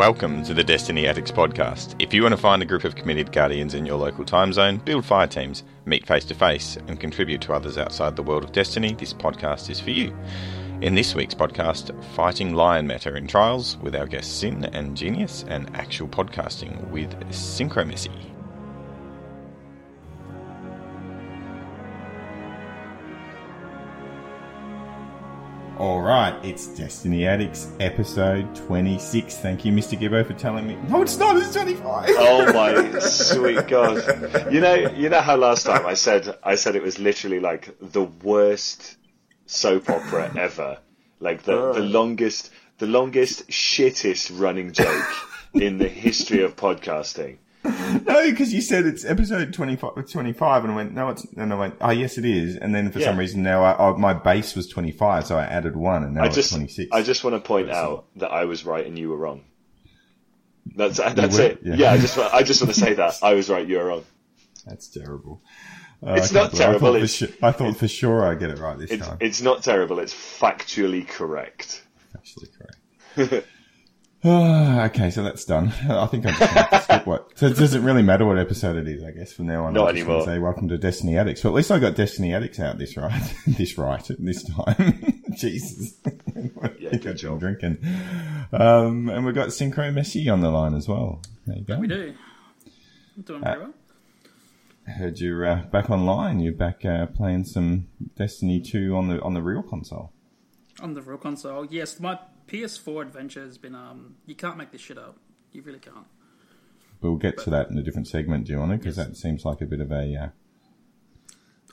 Welcome to the Destiny Addicts podcast. If you want to find a group of committed guardians in your local time zone, build fire teams, meet face to face, and contribute to others outside the world of Destiny, this podcast is for you. In this week's podcast, Fighting Lion Meta in Trials with our guests Sin and Genius, and actual podcasting with Synchromacy. All right, it's Destiny Addicts episode 26. Thank you, Mr. Gibbo, for telling me. No, it's not. It's 25. Oh my sweet god! You know, you know how last time I said I said it was literally like the worst soap opera ever, like the the oh. longest, the longest shittest running joke in the history of podcasting. No, because you said it's episode 25, 25, and I went, no, it's, and I went, oh, yes, it is. And then for Yeah. some reason now I, I, my base was 25, so I added one, and now I it's just, 26. I just want to point out that I was right and you were wrong. That's uh, that's were? it. Yeah. Yeah. I just I just want to say that I was right, you were wrong. That's terrible. Oh, It's I not believe- I terrible, thought, for it's- sure, I thought for sure I'd get it right this It's time. it's not terrible. It's factually correct. Actually, correct. Ah, okay, so that's done. I think I'm just going to skip what. So it doesn't really matter what episode it is, I guess, from now on. Not I'm just anymore. Say welcome to Destiny Addicts. Well, at least I got Destiny Addicts out this right, this right this time. Jesus, Yeah, good think I'm drinking. Um, and we've got Synchromacy on the line as well. There you go. We do. I'm doing very well. Heard you're uh, back online. You're back uh, playing some Destiny 2 on the on the real console. On the real console, yes, my PS4 adventure has been. Um, you can't make this shit up. You really can't. But we'll get to that in a different segment, do you want to? Because that seems like a bit of a uh,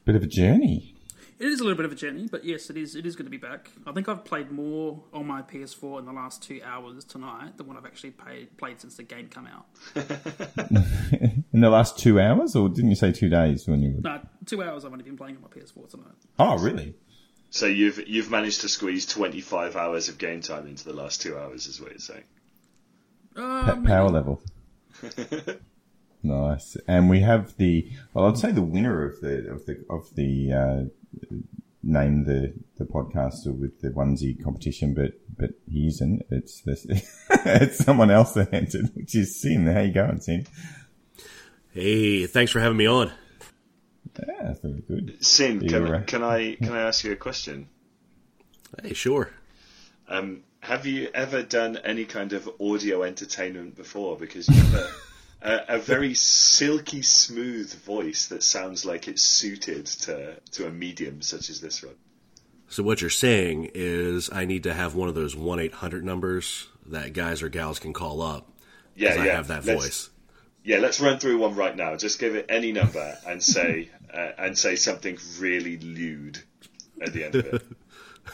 bit of a journey. It is a little bit of a journey, but yes, it is. It is going to be back. I think I've played more on my PS4 in the last two hours tonight than what I've actually played played since the game come out. In the last two hours, or didn't you say two days when you were? No, two hours I've only been playing on my PS4 tonight. Oh, really? So you've you've managed to squeeze 25 hours of game time into the last two hours, is what you're saying. Uh, That power level. nice. And we have the well, I'd say the winner of the of the of the uh, name the the podcaster with the onesie competition, but but he isn't. It's this. it's someone else that entered, which is Sin. How you going, Sin? Hey, thanks for having me on. Yeah, that's very good. Sin, You can, were can I can I ask you a question? Hey, sure. Um, have you ever done any kind of audio entertainment before? Because you have a, a, a very silky smooth voice that sounds like it's suited to to a medium such as this one. So what you're saying is I need to have one of those one eight hundred numbers that guys or gals can call up. Yeah, 'cause yeah. I have that let's- voice. Yeah, let's run through one right now. Just give it any number and say uh, and say something really lewd at the end of it.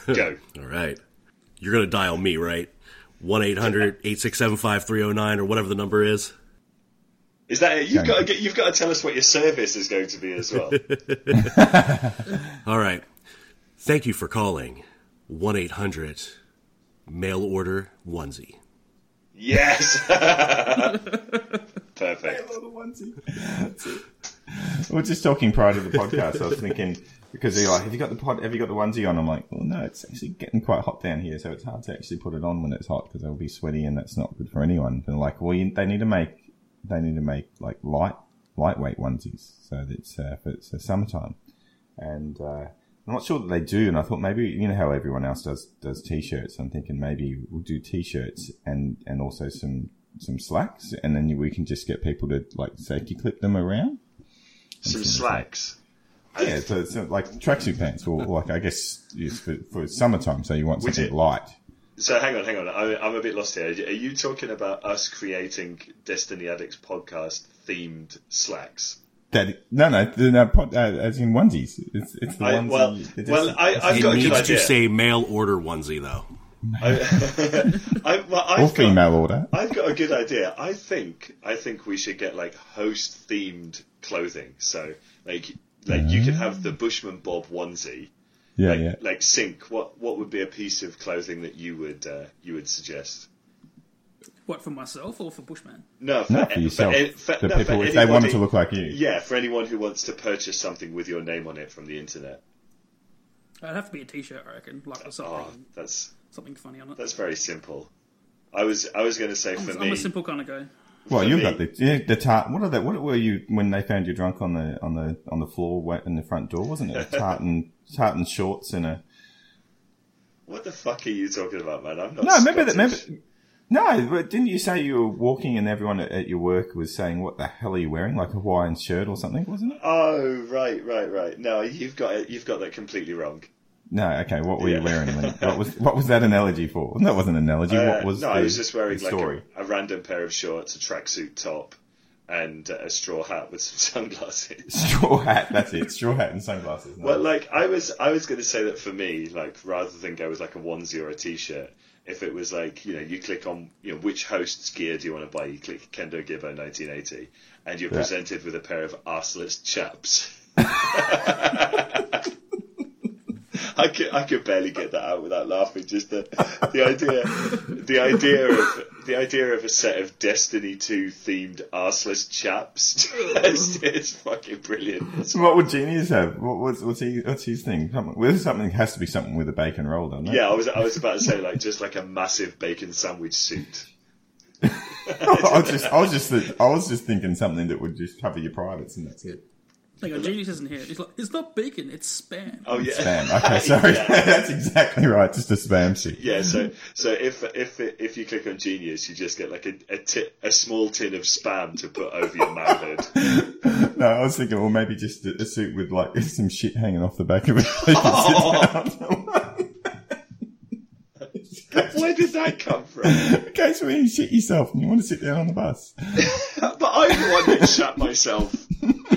Go. All right. You're gonna dial me, right? 1-800-867-5309 or whatever the number is. Is that it? You've got to get, you've got to tell us what your service is going to be as well. All right. Thank you for calling. 1-800 mail order onesie. yes. Perfect. We We're just talking prior to the podcast. I was thinking because they're like, "Have you got the pod? Have you got the onesie on?" I'm like, "Well, no, it's actually getting quite hot down here, so it's hard to actually put it on when it's hot because it'll be sweaty and that's not good for anyone." And they're like, "Well, you, they need to make they need to make like light lightweight onesies so that it's uh, for, it's uh, summertime." And uh, I'm not sure that they do. And I thought maybe you know how everyone else does does t-shirts. I'm thinking maybe we'll do t-shirts and and also some some slacks, and then we can just get people to like safety clip them around. Some slacks. Yeah, so it's uh, like tracksuit pants, or like I guess it's for, for summertime. So you want Which something it- light. So hang on, hang on. I'm, I'm a bit lost here. Are you talking about us creating Destiny Addicts podcast themed slacks? That no, no, the- no pod, uh, as in onesies. It's it's the I- onesie. well- it's well, just- I, I've It got a good idea. to say mail order onesie though. I, well, I've or got- female order. I've got a good idea. I think I think we should get like host themed clothing. So like like you could have the Bushman Bob onesie. Yeah, Like, yeah. like sync. What what would be a piece of clothing that you would uh, you would suggest? What for myself or for Bushman? No, for, Not for yourself. For, for, the no, people, for if they want to look like you. Yeah, for anyone who wants to purchase something with your name on it from the internet. It'd have to be a T-shirt, I reckon, like with something Oh, that's something funny on it. that's very simple. I was I was going to say for I'm me. a simple kind of guy. Well, you've me- got the the tart. What are they? What were you when they found you drunk on the on the on the floor wet in the front door? Wasn't it a tartan tartan shorts and a What the fuck are you talking about, man? I'm not. no? Remember that? Remember? No, but didn't you say you were walking and everyone at, at your work was saying, "What the hell are you wearing? Like a Hawaiian shirt or something?" Wasn't it? Oh right, right, right. No, you've got it. You've got that completely wrong. No. Okay. What were Yeah. you wearing? What was what was that analogy for? That wasn't an analogy. Uh, what was no, the, I was just wearing like a, a random pair of shorts, a tracksuit top, and a straw hat with some sunglasses. straw hat. That's it. Straw hat and sunglasses. No. Well, like I was, I was going to say that for me, like rather than go with like a onesie or a t-shirt, if it was like you know, you click on you know which host's gear do you want to buy, you click Kendo Gibbo 1980, and you're Yeah. presented with a pair of arseless chaps. I could I could barely get that out without laughing. Just the the idea the idea of the idea of a set of Destiny two themed arseless chaps is, is fucking brilliant. So what would Genius have? What was what's he? What's his thing? Something, well, something has to be something with a bacon roll, doesn't it? Yeah, I was I was about to say like just like a massive bacon sandwich suit. I was just, I was just, I was just thinking something that would just cover your privates, and that's it. Hang on, Genius isn't here. It's like it's not bacon, it's spam. Oh yeah, Spam. Okay, sorry. Yeah. that's exactly right. Just a spam suit. Yeah, so so if if if you click on Genius, you just get like a a, small tin of spam to put over your manhood. No, I was thinking, well, maybe just a, a suit with like some shit hanging off the back of it. so you can sit oh. down. Where did that come from? In case when you shit yourself and you want to sit down on the bus. But I'm the one that shut myself.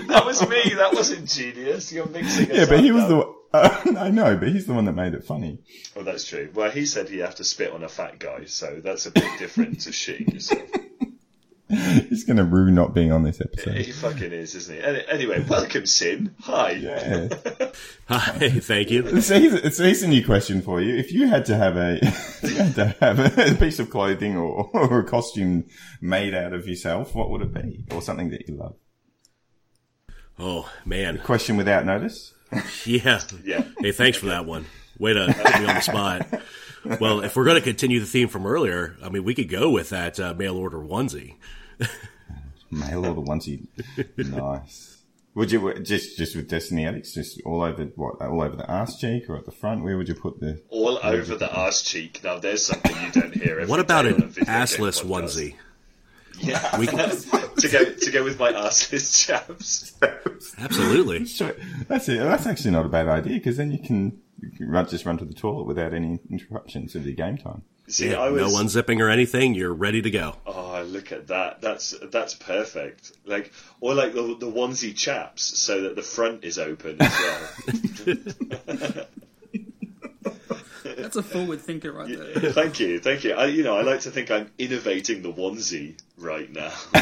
That was me. That wasn't Genius. You're mixing. us Yeah, but he was now. the. Uh, I know, but he's the one that made it funny. Well, that's true. Well, he said he'd have to spit on a fat guy, so that's a bit different to shitting yourself. He's going to rue not being on this episode. He fucking is, isn't he? Anyway, welcome, Sin. Hi. Yeah. Hi, thank you. It's easy, it's an easy new question for you. If you had to have a, had to have a piece of clothing or, or a costume made out of yourself, what would it be? Or something that you love? Oh man, Question without notice. yeah, Yeah. Hey, thanks for that one. Way to put me on the spot. Well, if we're going to continue the theme from earlier, I mean, we could go with that uh, mail order onesie. Mail order onesie. nice. Would you just just with Destiny Addicts, just all over what all over the ass cheek or at the front? Where would you put the? All over the arse cheek. Now, there's something you don't hear. Every What about day an on a assless podcast. onesie? Yeah, We can, to go to go with my assless chaps. absolutely. Sure. That's it. That's actually not a bad idea because then you can, you can run, just run to the toilet without any interruptions of your game time. See, Yeah, I was. no unzipping or anything. You're ready to go. Oh, look at that! That's that's perfect. Like, or like the the onesie chaps, so that the front is open as well. That's a forward thinker right there. thank you, thank you. I, you know, I like to think I'm innovating the onesie right now.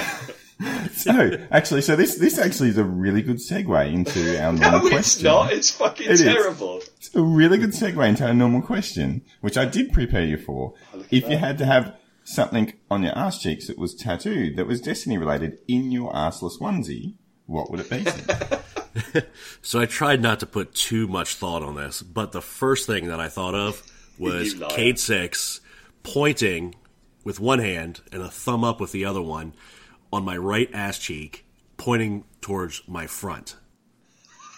So actually, so this this actually is a really good segue into our normal no, it's question. not. It's fucking It is. terrible. It's a really good segue into our normal question, which I did prepare you for. Look at If you had to have something on your ass cheeks that was tattooed, that was Destiny related in your arseless onesie, what would it be? So I tried not to put too much thought on this, but the first thing that I thought of was. Cayde Six pointing with one hand and a thumb up with the other one on my right ass cheek, pointing towards my front.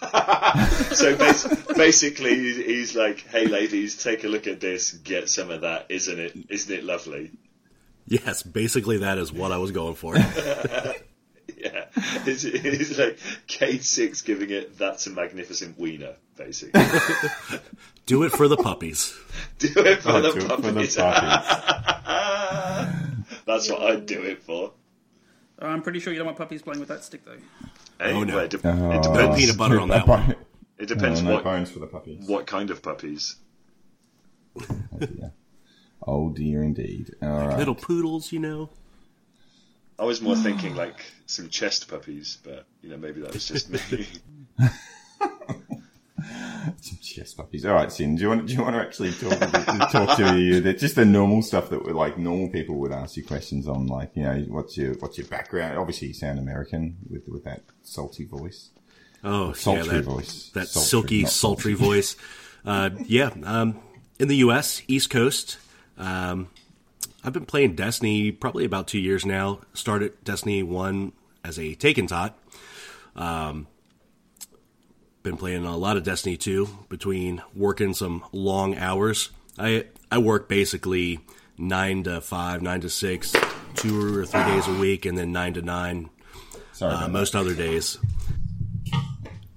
So bas- basically, he's like, "Hey, ladies, take a look at this. Get some of that. Isn't it? Isn't it lovely?" Yes, basically that is what I was going for. Yeah, it's, it's like Cayde Six giving it. That's a magnificent wiener, basically. Do it for the puppies. do it for Oh, the do it for the puppies. puppies. That's what I'd do it for. Uh, I'm pretty sure you don't want puppies playing with that stick though. Hey, Oh, no. it, de- Oh, it No depends. peanut butter on that one. It depends no what bones for the puppies. what kind of puppies. Oh dear, oh, indeed. All right. Little poodles, you know. I was more thinking like some chest puppies, but you know maybe that was just me. Some chest puppies. All right, Sin. Do you want? Do you want to actually talk talk to you? That just the normal stuff that like normal people would ask you questions on, like you know, what's your what's your background? Obviously, you sound American with with that salty voice. Oh, Sultry yeah, that, voice. that Sultry, silky, sultry voice. Uh, yeah, um, in the U.S., East Coast. Um, I've been playing Destiny probably about two years now. Started Destiny 1 as a Taken Tot. Um, been playing a lot of Destiny 2 between working some long hours. I I work basically nine to five, nine to six, two or three days a week, and then nine to nine Sorry. uh, about most other days.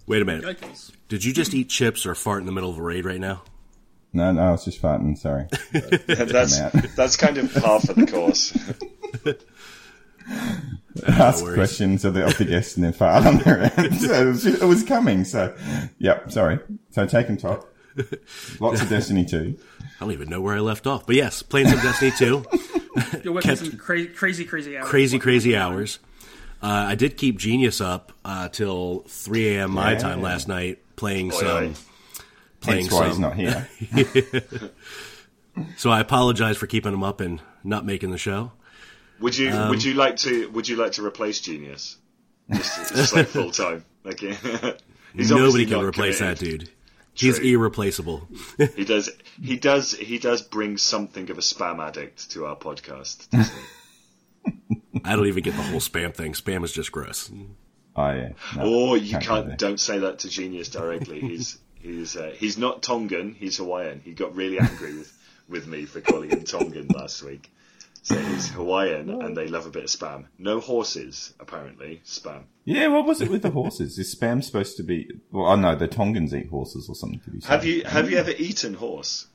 Wait a minute. Did you just eat chips or fart in the middle of a raid right now? That. No, no, I was just farting. Sorry. that's that's kind of half of the course. Ask worries. questions of the, of the guests and then fart on their end. So it was, it was coming. So, yep. Sorry. So taken top. Lots of Destiny 2. I don't even know where I left off. But yes, playing some Destiny 2. You're working Kept- some cra- crazy, crazy hours. crazy, crazy hours. Uh, I did keep Genius up uh, till 3 a.m. my Yeah. time last night playing Oi, some. oi. Playing Hence why he's not here. So I apologize for keeping him up and not making the show. Would you Um, would you like to would you like to replace Genius? Just, just like full time. Like he's Nobody can not replace that committed. dude. He's irreplaceable. He does he does he does bring something of a spam addict to our podcast. I don't even get the whole spam thing. Spam is just gross. Oh, yeah. No, Or you can't can't don't say that to Genius directly. He's he's uh, he's not Tongan, he's Hawaiian. He got really angry with, with me for calling him Tongan last week. So he's Hawaiian and they love a bit of spam. No horses, apparently. Spam. Yeah, what was it with the horses? Is spam supposed to be? Well, I know the Tongans eat horses or something. To be Have you have you ever eaten horse?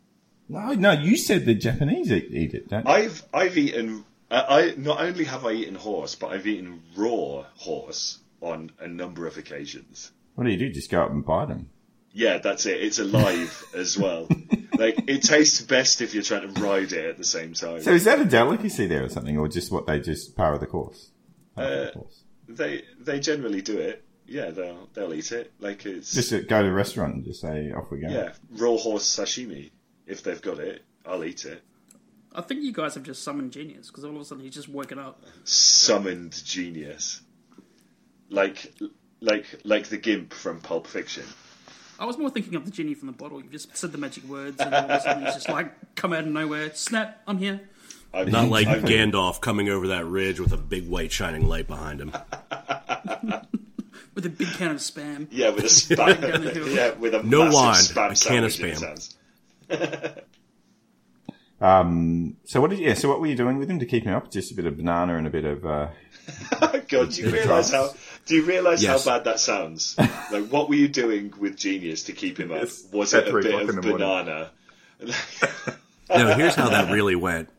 No, no. You said the Japanese eat, eat it. Don't I've I've eaten. Uh, I not only have I eaten horse, but I've eaten raw horse on a number of occasions. What do you do? Just go up and bite them? Yeah, that's it. It's alive as well. Like it tastes best if you're trying to ride it at the same time. So is that a delicacy there or something, or just what they just par of the course? Par of the course. They they generally do it. Yeah, they'll they'll eat it. Like it's Just uh, go to a restaurant and just say off we go. yeah raw horse sashimi. If they've got it, I'll eat it. I think you guys have just summoned genius because all of a sudden he's just woken up. Summoned genius. Like like like the gimp from Pulp Fiction. I was more thinking of the genie from the bottle. You just said the magic words, and all of a sudden he's just like come out of nowhere. Snap! I'm here. I've, Not like I've- Gandalf coming over that ridge with a big white shining light behind him. with a big can of spam. Yeah, with a Down the spam. yeah, with a No massive wand, spam a can of sandwich in his spam. Um. So what did yeah? So what were you doing with him to keep him up? Just a bit of banana and a bit of. Uh, God, do you realise how? Do you realise Yes. how bad that sounds? Like, what were you doing with Genius to keep him up? It's Was at it a bit of in the morning. banana? No, here's how that really went.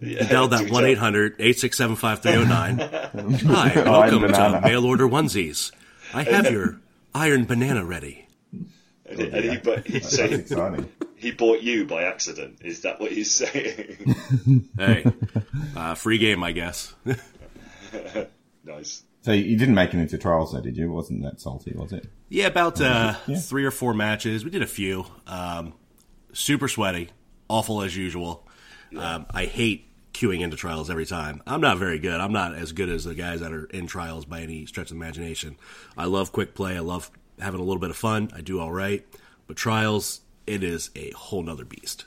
Yeah, Dial that 1 800 867 5309. Hi, welcome to Mail Order Onesies. I have your iron banana ready. And, he, and he, but he, so he, he bought you by accident. Is that what he's saying? Hey, uh, free game, I guess. nice. So you didn't make it into trials, though, did you? It wasn't that salty, was it? Yeah, about uh, Yeah. three or four matches. We did a few. Um, super sweaty, awful as usual. Um, I hate queuing into trials every time. I'm not very good. I'm not as good as the guys that are in trials by any stretch of the imagination. I love quick play. I love having a little bit of fun. I do all right. But trials, it is a whole nother beast.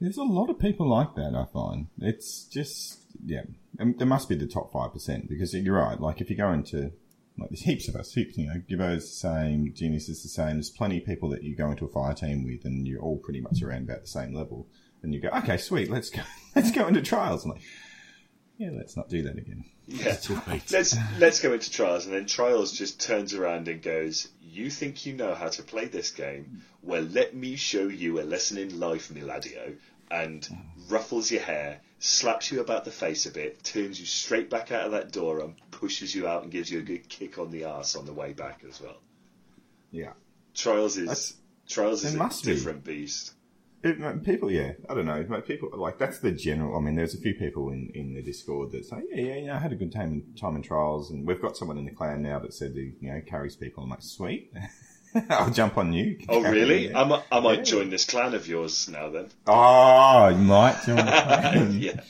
There's a lot of people like that. I find it's just yeah. And there must be the top five percent because you're right. Like if you go into like there's heaps of us, heaps. You know, Gibbo's the same, Genius is the same. There's plenty of people that you go into a fire team with, and you're all pretty much around about the same level. And you go, okay, sweet, let's go, let's go into trials. I'm like, yeah, let's not do that again. Yeah. right. Let's let's go into trials, and then trials just turns around and goes, "You think you know how to play this game? Well, let me show you a lesson in life, Miladio." And mm. ruffles your hair, slaps you about the face a bit, turns you straight back out of that door, and pushes you out and gives you a good kick on the arse on the way back as well. Yeah. Trials is That's- trials is a be. different beast. It, people, yeah, I don't know. Like, people like that's the general. I mean, there's a few people in, in the Discord that say, yeah, yeah, yeah, I had a good time in time in trials, and we've got someone in the clan now that said he, you know carries people. I'm like, sweet, I'll jump on you. Oh, really? I might, I might Yeah. join this clan of yours now then. Oh, you might join the clan. Yeah.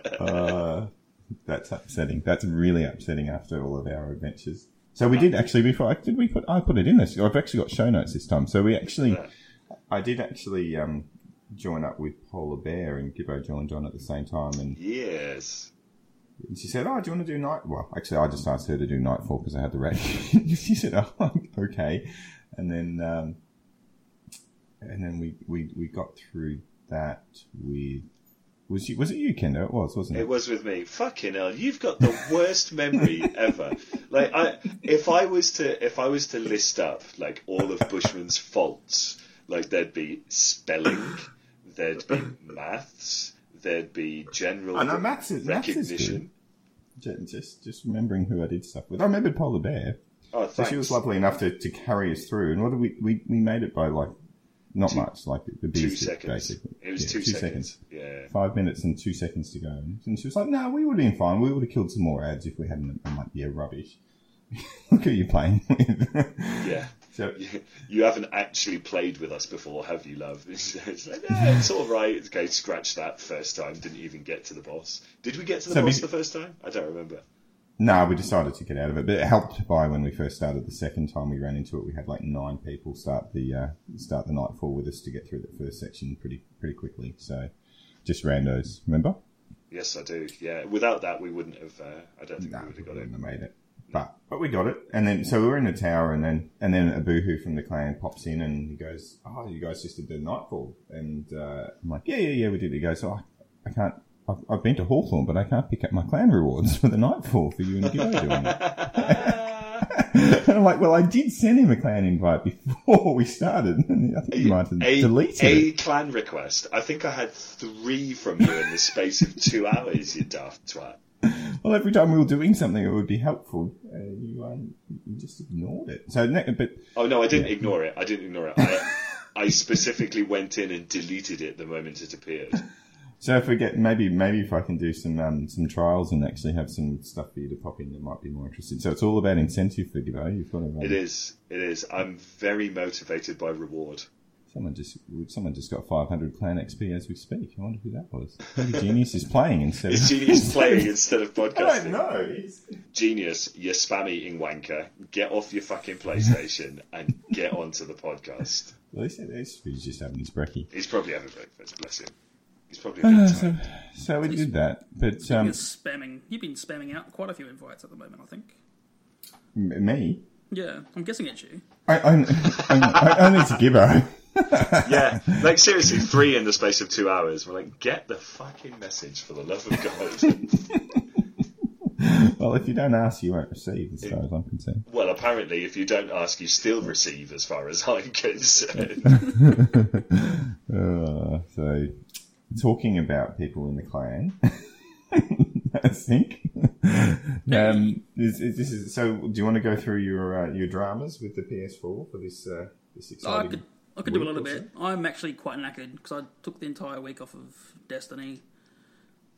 uh, that's upsetting. That's really upsetting after all of our adventures. So we did actually before. I Did we put? I put it in this. I've actually got show notes this time. So we actually. I did actually um, join up with Polar Bear, and Gibbo joined on at the same time, and Yes. And she said, "Oh, do you want to do night?" Well, actually, I just asked her to do nightfall because I had the rat. she said, "Oh, okay," and then um, and then we, we we got through that with was you, was it you, Kendo? It was, wasn't it? It was with me. Fucking hell, you've got the worst memory ever. Like, I, if I was to, if I was to list up like all of Bushman's faults, like there'd be spelling, there'd be maths, there'd be general I know maths is is recognition. Ju- Just just remembering who I did stuff with. I remembered Polar Bear. Oh, So thanks. she was lovely enough to, to carry us through. And what did we, we we made it by like not much, like the two seconds. basically. It was Yeah, two, seconds. Yeah. five minutes and two seconds to go. And she was like, no, we would have been fine. We would have killed some more ads if we hadn't. I'm like, yeah, rubbish. Look who you're playing with. Yeah. so, You haven't actually played with us before, have you, love? It's, it's like, yeah, it's all right. Okay, scratch that first time. Didn't even get to the boss. Did we get to the So boss we- the first time? I don't remember. no, we decided to get out of it. But it helped by when we first started the second time we ran into it, we had like nine people start the uh, start the nightfall with us to get through the first section pretty pretty quickly. So just randos, remember? Yes, I do. Yeah. Without that, we wouldn't have. Uh, I don't think No, we would have got it. made it. But but we got it, and then so we were in the tower, and then and then a boohoo from the clan pops in, and he goes, "Oh, you guys just did the nightfall," and uh, I'm like, "Yeah, yeah, yeah, we did." He goes, "Oh, I can't." I've, I've been to Hawthorne, but I can't pick up my clan rewards for the nightfall for you and Gibbo doing it. and I'm like, well, I did send him a clan invite before we started. I think he might have A, deleted a it. clan request. I think I had three from you in the space of two hours. You daft twat. Well, every time we were doing something, it would be helpful. Uh, you, um, you just ignored it. So, but Oh no, I didn't ignore it. I didn't ignore it. I, I specifically went in and deleted it the moment it appeared. So if we get maybe maybe if I can do some um, some trials and actually have some stuff for you to pop in that might be more interesting. So it's all about incentive for Gibbo. You've got to. Um, It is. It is. I'm very motivated by reward. Someone just someone just got 500 clan XP as we speak. I wonder who that was. Maybe Genius is playing instead. Is of... Genius playing instead of I don't know. Genius, you spam eating wanker. Get off your fucking PlayStation and get onto the podcast. Well, he's, he's, he's just having his brekkie. He's probably having breakfast. Bless him. He's probably having so, time. so we did that, but You're um, spamming. You've been spamming out quite a few invites at the moment. I think. m- me, Yeah, I'm guessing it's you. I, I, I, I only to Gibbo. Yeah, like seriously, three in the space of two hours. We're like, get the fucking message for the love of God. Well, if you don't ask, you won't receive, as far as I'm concerned. well, apparently, if you don't ask, you still receive, as far as I'm concerned. Uh, so, talking about people in the clan, I think. um, is, is, this is so. Do you want to go through your uh, your dramas with the PS4 for this uh, this I exciting? Could, I could do a week little or so? bit. I'm actually quite knackered because I took the entire week off of Destiny.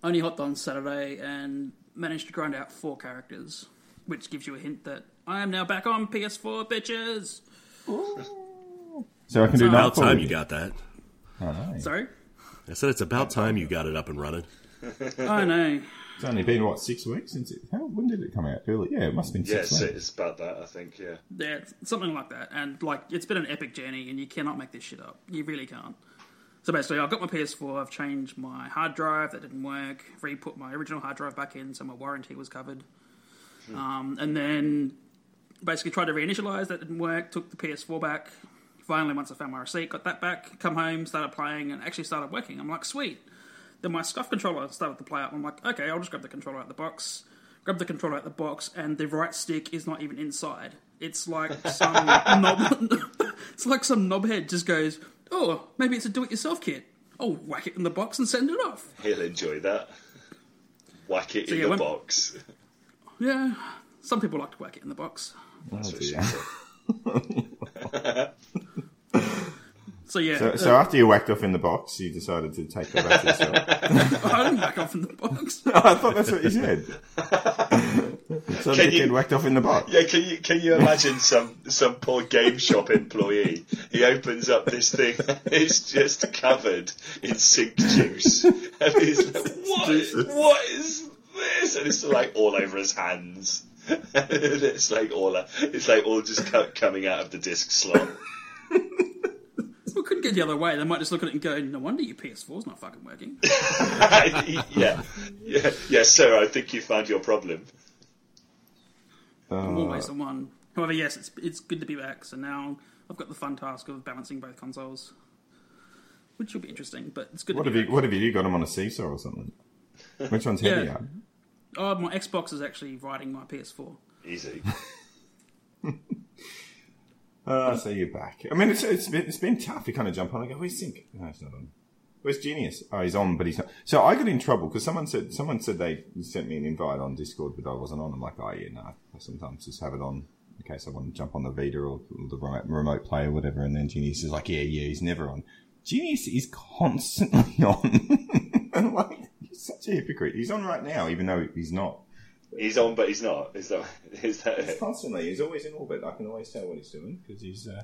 Only hopped on Saturday and managed to grind out four characters, which gives you a hint that I am now back on PS4, bitches. So I can do It's About time with you got that. I know. Sorry, I said it's about time you got it up and running. I know. It's only been what six weeks since it. How, when did it come out? Early? Yeah, it must have been six yes, weeks. it's about that, I think, yeah. Yeah, something like that. And like, it's been an epic journey, and you cannot make this shit up. You really can't. So basically, I've got my PS4. I've changed my hard drive that didn't work. Re-put my original hard drive back in, so my warranty was covered. Um, and then basically tried to reinitialize. That didn't work. Took the PS4 back. Finally, once I found my receipt, got that back. Come home, started playing, and actually started working. I'm like, sweet. Then my SCUF controller started to play up. I'm like, okay, I'll just grab the controller out of the box. Grab the controller out of the box, and the right stick is not even inside. It's like some knob. it's like some knobhead just goes, oh, maybe it's a do-it-yourself kit. I'll whack it in the box and send it off. He'll enjoy that. Whack it So, in yeah, the when- box. Yeah, some people like to whack it in the box. That's what she dear. said. So yeah, So, uh, after you whacked off in the box, you decided to take that back to yourself. I didn't whack off in the box. I thought that's what you said. so Can you- kid whacked off in the box. Yeah, can you can you imagine some some poor game shop employee? He opens up this thing, it's just covered in sink juice, and he's like, "What? What is this?" And it's like all over his hands. it's like all it's like all just coming out of the disc slot. We couldn't get the other way. They might just look at it and go, "No wonder your PS4's not fucking working." yeah, yeah, yeah, sir. I think you found your problem. I'm always uh, the one. However, yes, it's it's good to be back. So now I've got the fun task of balancing both consoles, which will be interesting. But it's good. What to have be you? What have you? You got them on a seesaw or something? Which one's Yeah. heavier? back. Oh, my Xbox is actually riding my PS4. Easy. Uh, so you're back. I mean, it's it's been, it's been tough. You kind of jump on and go, "Where's Sync?" No, it's not on. Where's Genius? Oh, he's on, but he's not. So I got in trouble because someone said someone said they sent me an invite on Discord, but I wasn't on. I'm like, oh yeah, no. I sometimes just have it on in case I want to jump on the Vita or the remote, remote play or whatever. And then Genius is like, yeah, yeah, he's never on. Genius is constantly on. and like, he's such a hypocrite. He's on right now, even though he's not. He's on, but he's not. Is that is that He's it? constantly. He's always in orbit. I can always tell what he's doing because he's uh,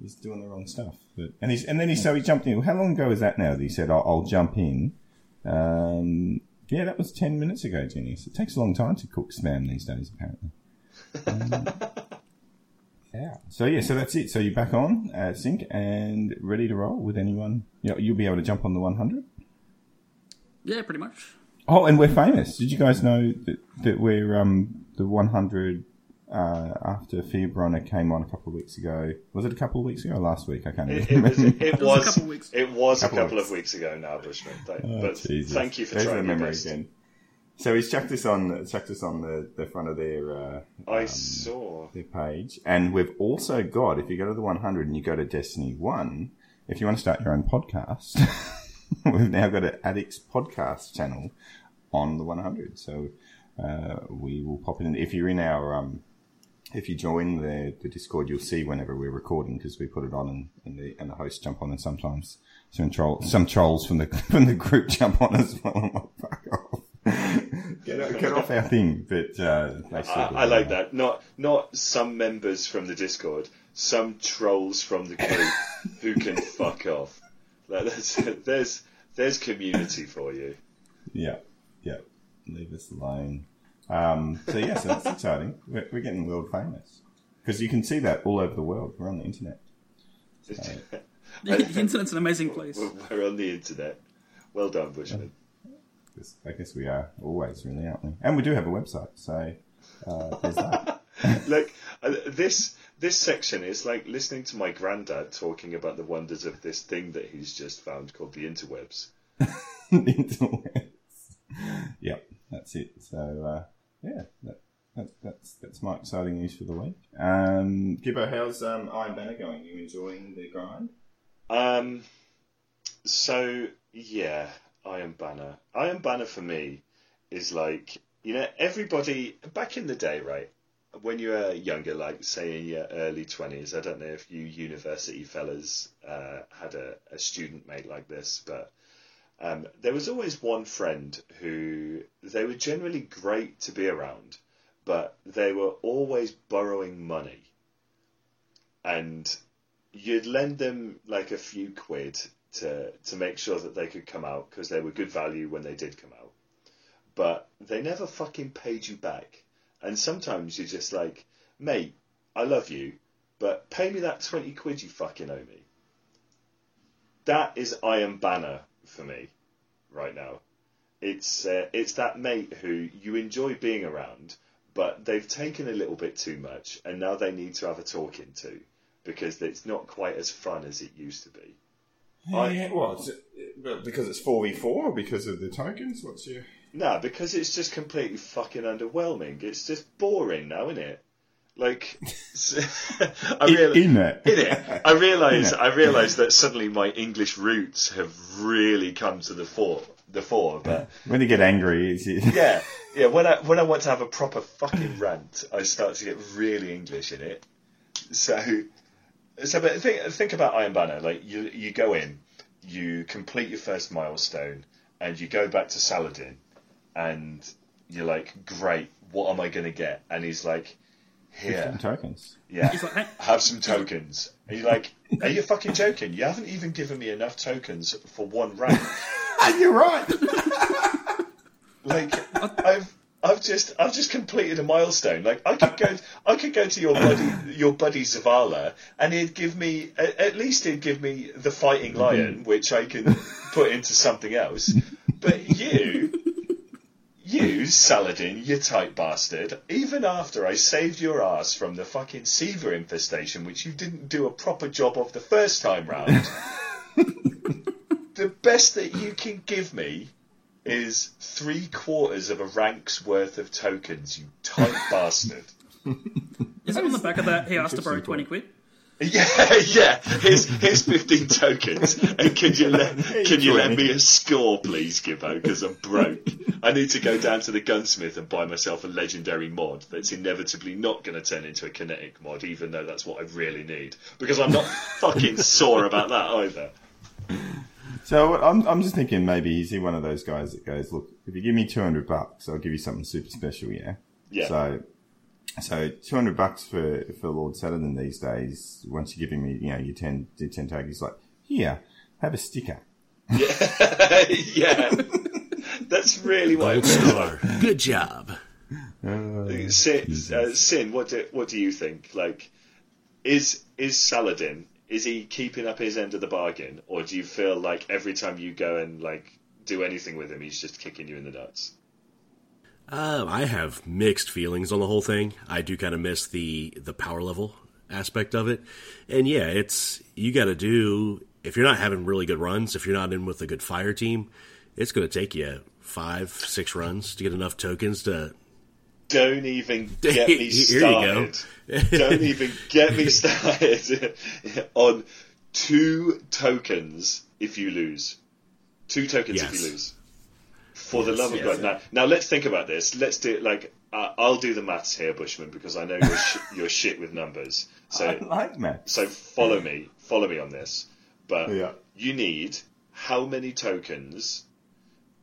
he's doing the wrong stuff. But and he's and then he so he jumped in. How long ago was that now? That he said I'll, I'll jump in. Um, yeah, that was ten minutes ago, Jenny. So it takes a long time to cook spam these days, apparently. Um, yeah. So yeah, so that's it. So you're back on uh, sync and ready to roll with anyone. You know, you'll be able to jump on the 100. Yeah, pretty much. Oh, and we're famous. Did you guys know that, that we're um, the 100 uh, after Fiobrona came on a couple of weeks ago? Was it a couple of weeks ago or last week? I can't It, remember. it was. It was a couple of weeks. It was a Couple of couple of weeks. weeks ago now, Bushman. Thank, Oh, but Jesus. thank you for There's trying the your memory best. again. So he's chucked us on, chucked us on the, the front of their uh, I um, saw. their page, and we've also got if you go to the 100 and you go to Destiny One, if you want to start your own podcast, we've now got an Addicts podcast channel on the 100. So uh, we will pop in if you're in our um, if you join the, the Discord, you'll see whenever we're recording because we put it on and, and the and the hosts jump on, and sometimes some troll some trolls from the from the group jump on as well. I'm like, fuck off, get, off- get off our thing. But uh, I, I like that. Not not some members from the Discord, some trolls from the group who can fuck off. Like, there's, there's there's community for you. Yeah, yeah. Leave us alone. Um, so yeah, so that's exciting. We're, we're getting world famous because you can see that all over the world. We're on the internet. The internet's an amazing place. We're, we're on the internet. Well done, Bushman. 'Cause I guess we are always, really, aren't we? And we do have a website, so uh, there's that. Look, uh, this this section is like listening to my granddad talking about the wonders of this thing that he's just found called the interwebs. interwebs. Yep, that's it. So uh, yeah, that, that, that's that's my exciting news for the week. Um, Gibbo, how's um, Iron Banner going? You enjoying the grind? Um, so yeah, Iron Banner. Iron Banner for me is like you know everybody back in the day, right? When you were younger, like say in your early twenties, I don't know if you university fellas uh, had a, a student mate like this, but um, there was always one friend who they were generally great to be around, but they were always borrowing money, and you'd lend them like a few quid to to make sure that they could come out because they were good value when they did come out. But they never fucking paid you back. And sometimes you're just like, mate, I love you, but pay me that twenty quid you fucking owe me. That is Iron Banner for me right now. It's uh, it's that mate who you enjoy being around, but they've taken a little bit too much, and now they need to have a talking to because it's not quite as fun as it used to be. I- yeah, well, it's, uh, because it's four v four, or because of the tokens. What's your No, because it's just completely fucking underwhelming. It's just boring now, isn't it? Like, I real- in it? in it. I realise Innit? I realise that suddenly my English roots have really come to the fore. The fore, but when you get angry, it's yeah, yeah. When I when I want to have a proper fucking rant, I start to get really English in it. So, so but think think about Iron Banner. Like you you go in, you complete your first milestone, and you go back to Saladin, and you're like, great, what am I going to get? And he's like, here, tokens. yeah, He's like, have some tokens. And you're like, are you fucking joking? You haven't even given me enough tokens for one rank. And you're right. Like I've I've just I've just completed a milestone. Like I could go I could go to your buddy your buddy Zavala and he'd give me at at least he'd give me the fighting lion, mm-hmm. which I can put into something else. But you you, Saladin, you tight bastard, even after I saved your ass from the fucking SIVA infestation, which you didn't do a proper job of the first time round, the best that you can give me is three quarters of a rank's worth of tokens, you tight bastard. Is it on the back of that? He asked to borrow twenty quid. Yeah, yeah. Here's here's fifteen tokens, and can you let can you lend me a score, please, Gibbo? Because I'm broke. I need to go down to the gunsmith and buy myself a legendary mod that's inevitably not going to turn into a kinetic mod, even though that's what I really need. Because I'm not fucking sore about that either. So I'm, I'm just thinking maybe is he one of those guys that goes, look, if you give me 200 bucks, I'll give you something super special, yeah? Yeah. So, so 200 bucks for, for Lord Saladin these days, once you're giving me, you know, your 10, your 10 tokens, like, here, have a sticker. yeah, yeah. that's really what. Gold star. Good job. Sin, uh, Sin, what do what do you think? Like, is is Saladin is he keeping up his end of the bargain, or do you feel like every time you go and like do anything with him, he's just kicking you in the nuts? Um, I have mixed feelings on the whole thing. I do kind of miss the the power level aspect of it, and yeah, it's you got to do if you're not having really good runs, if you're not in with a good fire team, it's going to take you five, six runs to get enough tokens to. Don't even get me Here you go. started. Don't even get me started on two tokens if you lose. Two tokens if you lose. For the Yes, love of yes. God. Now, now let's think about this. Let's do it like uh, I'll do the maths here, Bushman, because I know you're, sh- you're shit with numbers. So I like maths. So follow me, follow me on this. But Yeah. you need how many tokens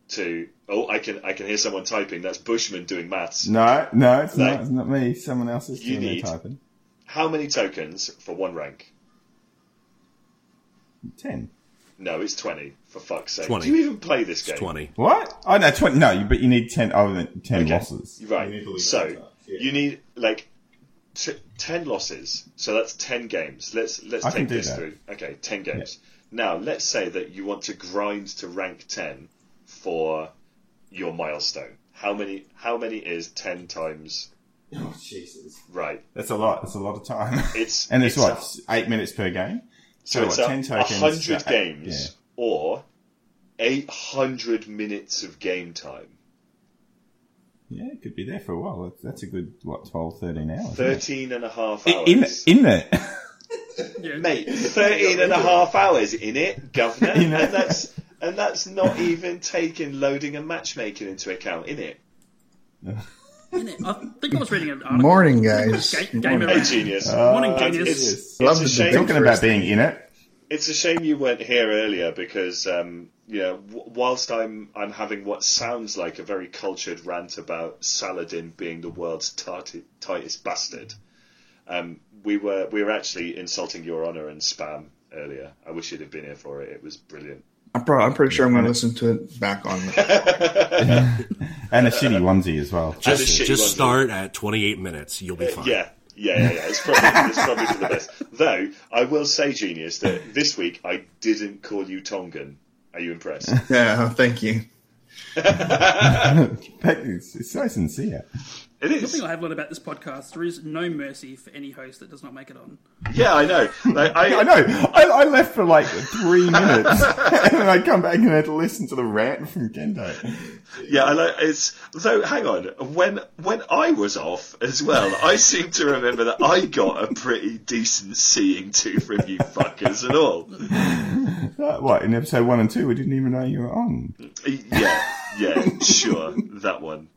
to? Oh, I can I can hear someone typing. That's Bushman doing maths. No, no, it's Like, not. It's not me. Someone else is doing need- typing. How many tokens for one rank? Ten. No, it's twenty. For fuck's sake, 20. do you even play this game? Twenty. What? Oh no, twenty. No, but you need ten. Oh, then ten Okay. losses. Right. You need to lose So ten yeah. you need like t- ten losses. So that's ten games. Let's let's I can take do this that. through. Okay, ten games. Now let's say that you want to grind to rank ten for your milestone. How many? How many is ten times? Oh Jesus, Right. that's a lot. That's a lot of time. It's and it's, it's what eight minutes per game. So it's what, a, 10 a tokens, hundred uh, games or eight hundred minutes of game time. Yeah, it could be there for a while. That's, that's a good what 12, 13 hours. isn't it? Thirteen and a half I- hours. In in it. Yeah. Mate, 13 and a half hours in it, governor, In and that's and that's not even taking loading and matchmaking into account, in it. Innit? I think I was reading an article. Morning, guys. Game, game Hey, around. genius. Morning, Uh, genius. It's, Yes. Love it's the shame. Talking about being in it. It's a shame you weren't here earlier because, um, you know, w- whilst I'm I'm having what sounds like a very cultured rant about Saladin being the world's tightest, tightest bastard, um, we were we were actually insulting your honour and spam earlier. I wish you'd have been here for it. It was brilliant. I'm, pro- I'm pretty sure I'm going to listen to it back on. And a shitty onesie as well. Just, just onesie. start at 28 minutes. You'll be fine. Yeah, yeah, yeah, yeah. It's probably, it's probably for the best. Though I will say, genius, that this week I didn't call you Tongan. Are you impressed? yeah, thank you. It's, it's so sincere. It One thing I have learned about this podcast: there is no mercy for any host that does not make it on. Yeah, I know. Like, I, I know. I, I left for like three minutes, and then I come back and had to listen to the rant from Kendo. Yeah, I like it's. Though, hang on. When when I was off as well, I seem to remember that I got a pretty decent seeing to from you fuckers and all. Uh, what in episode one and two? We didn't even know you were on. Yeah, yeah, sure, that one.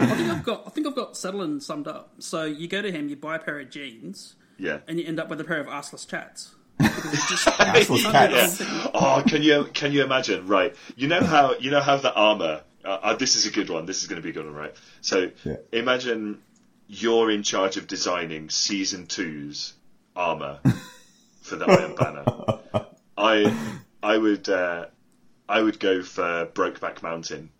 I think I've got. I think I've got Sutherland summed up. So you go to him, you buy a pair of jeans, Yeah. and you end up with a pair of arseless chats. Because it's just- cats. Yeah. Oh, can you can you imagine? Right, you know how you know how the armor. Uh, uh, this is a good one. This is going to be a good one, right? So Yeah. imagine you're in charge of designing season two's armor for the Iron Banner. I I would uh, I would go for Brokeback Mountain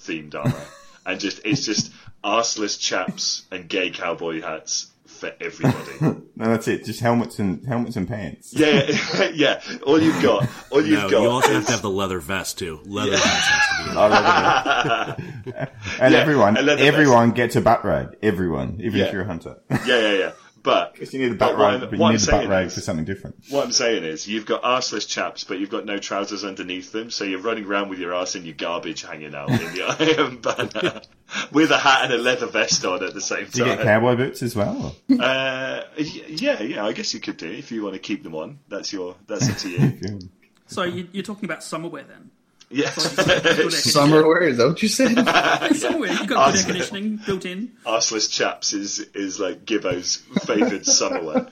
themed armor. And just it's just arseless chaps and gay cowboy hats for everybody. No, that's it. Just helmets and helmets and pants. yeah, yeah, yeah. All you've got, all you've No, got. you also have to have the leather vest too. Leather vest has to be. I love it. and Yeah, everyone, a leather everyone gets a butt rag. Everyone, even Yeah. if you're a hunter. yeah, yeah, yeah. But Because you need a but butt what rag, but you what I'm need a butt saying rag is- for something different. What I'm saying is, you've got arseless chaps, but you've got no trousers underneath them, so you're running around with your arse and your garbage hanging out in the Iron Banner with a hat and a leather vest on at the same time. Do you get cowboy boots as well? Uh, yeah, yeah, I guess you could do if you want to keep them on. That's your, that's up to you. So you, you're talking about summer wear then? Yeah, Good air conditioning. Summer wear, is that what you said? Summer wear. you've got good air conditioning built in. arseless chaps is is like Gibbo's favoured summer wear.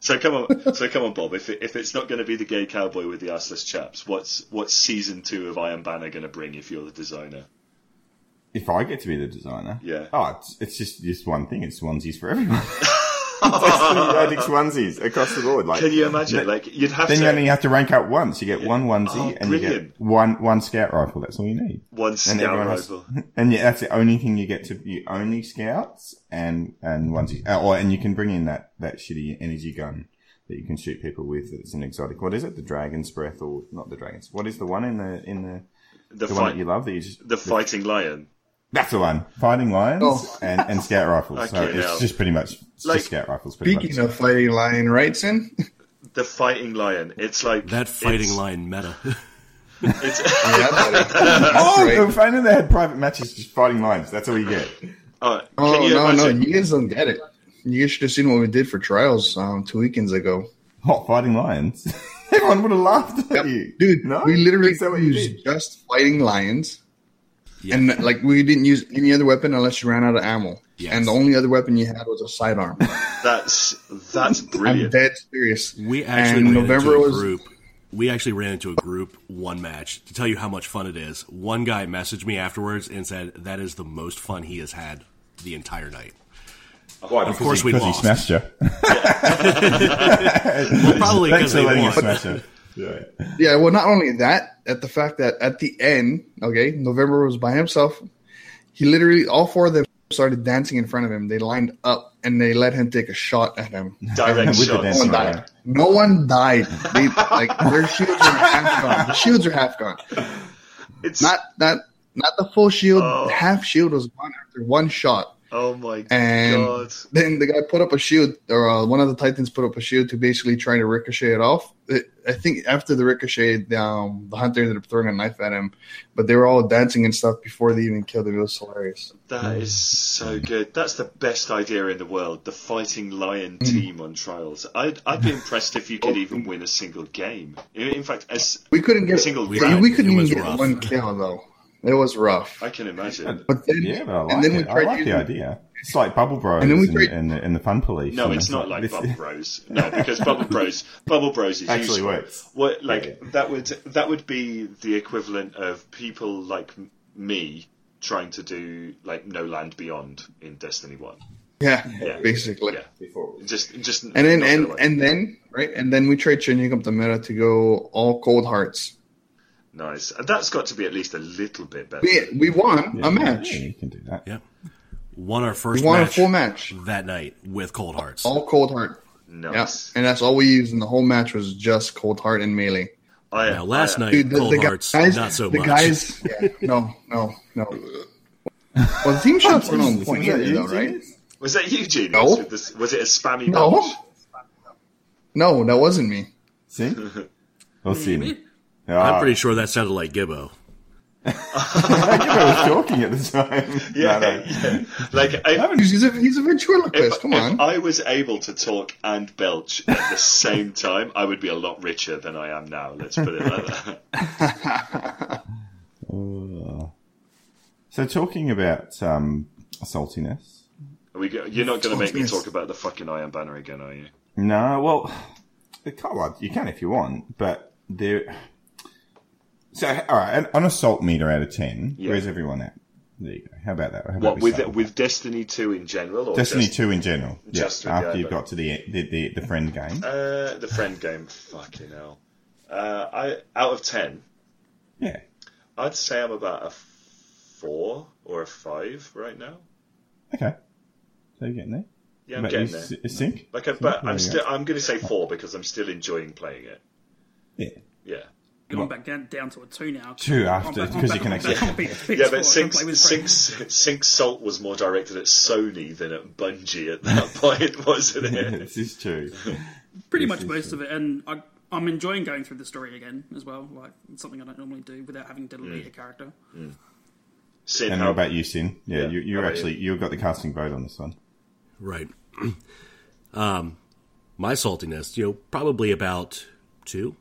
So come on, so come on, Bob. If it, if it's not going to be the gay cowboy with the arseless chaps, what's what's season two of Iron Banner going to bring if you're the designer? If I get to be the designer, Yeah. Oh, it's, it's just just one thing. It's onesies for everyone. it's onesies across the board. Like, Can you imagine? Like you'd have then to you only have to rank up once. You get one onesie Oh, and you get one one scout rifle. That's all you need. one And scout everyone has- rifle. and yeah, that's the only thing you get to. You only scouts and and onesies. Uh, or and you can bring in that that shitty energy gun that you can shoot people with. It's an exotic. What is it? The dragon's breath or not the dragon's? What is the one in the in the The, the one that fight, you love? That you just the fighting lion. That's the one. Fighting lions Oh. and, and scout rifles. so it's now. just pretty much it's Like, just scout rifles. Speaking much. of fighting lion rights, in The fighting lion. It's like That fighting it's- line meta. It's, yeah, oh, right. if only they had private matches, just fighting lions. That's all you get. oh, Oh you no, no, you guys don't get it. You guys should have seen what we did for trials um, two weekends ago, Hot fighting lions. Everyone would have laughed at you, dude. No, we literally Is you used just fighting lions, Yeah. and like we didn't use any other weapon unless you ran out of ammo. Yes. And the only other weapon you had was a sidearm. That's that's brilliant. I'm brilliant. dead serious. We actually and ran November into a was group. We actually ran into a group one match to tell you how much fun it is. One guy messaged me afterwards and said that is the most fun he has had the entire night. Of course we because lost. he smashed you. Well, probably Thanks because for they letting you won. Smash you. Yeah. Yeah, well, not only that, at the fact that at the end, okay, November was by himself. He literally, all four of them started dancing in front of him. They lined up and they let him take a shot at him. Direct With the shots. No one died. No one died. They, like their shields are half gone. The shields are half gone. It's Not not not the full shield. Oh. Half shield was gone after one shot. Oh my And god. then the guy put up a shield, or uh, one of the Titans put up a shield to basically try to ricochet it off. It, I think after the ricochet, um, the hunter ended up throwing a knife at him, but they were all dancing and stuff before they even killed him. It was hilarious. That is so good. That's the best idea in the world. The fighting lion Mm. team on trials. I'd I'd be impressed if you could even win a single game. In in fact, as We couldn't get a Single we, round. we couldn't It even get rough. one kill though. It was rough. I can imagine. But then, Yeah, but I like and then we it. I tried like the idea. It's like Bubble Bros And and, then we tried- and, the, and the Fun Police. No, it's not like this- Bubble Bros. No, because Bubble Bros, Bubble Bros is Actually useful. works. What like Yeah. that would that would be the equivalent of people like me trying to do like No Land Beyond in Destiny One. yeah, Yeah. basically. Yeah, just just And then and and then right, and then we tried changing up the meta to go all cold hearts. Nice. And That's got to be at least a little bit better. We we won Yeah, a match. Yeah, you can do that. Yeah. Won our We first won a match full match, that night with Cold Hearts. all cold heart. Yeah, and that's all we used in the whole match was just cold heart and melee. I, Now, last I- night, Dude, the, Cold the Hearts, guys, not so the much. guys, yeah, no, no, no. Well, the team shots weren't on point Was that you, though, right? Was that you, Genius? No. With was it a spammy No. bunch? No, that wasn't me. See? We'll see. Maybe. Ah, I'm pretty sure that sounded like Gibbo. I think I was talking at the time. Yeah, No, no. yeah. Like I, He's a, he's a ventriloquist. if, Come if. I was able to talk and belch at the same time, I would be a lot richer than I am now. Let's put it like that. So talking about um, saltiness. Are we go, you're not going to make me talk about the fucking Iron Banner again, are you? No, well, the well, you can if you want, but there. So, all right, on a salt meter out of ten, Yeah. where's everyone at? There you go. How about that? How about What with with Destiny Two in general, or Destiny just, two in general? just yeah, after you've got to the the, the, the friend game. Uh, the friend game. Fucking hell. Uh, I out of ten, yeah, I'd say I'm about a four or a five right now. Okay. So you're getting there. Yeah, I'm getting there. S- Sync? Like, Sync, but I'm still go. I'm going to say four because I'm still enjoying playing it. Yeah. Yeah. Gone back down, down to a two now. Two after- back- I'm 'cause back you can on- actually- back on PS4, Yeah, I but can Sync, play with Sync. Sync Salt was more directed at Sony than at Bungie at that point, wasn't it? this is true. Pretty This much most true. of it, and I, I'm enjoying going through the story again as well. Like it's something I don't normally do without having to Mm. delete a character. Sin, And how how about you, Sin? Yeah, Yeah, you, you about actually you have got the casting vote on this one. Right. um, my saltiness, you know, probably about two.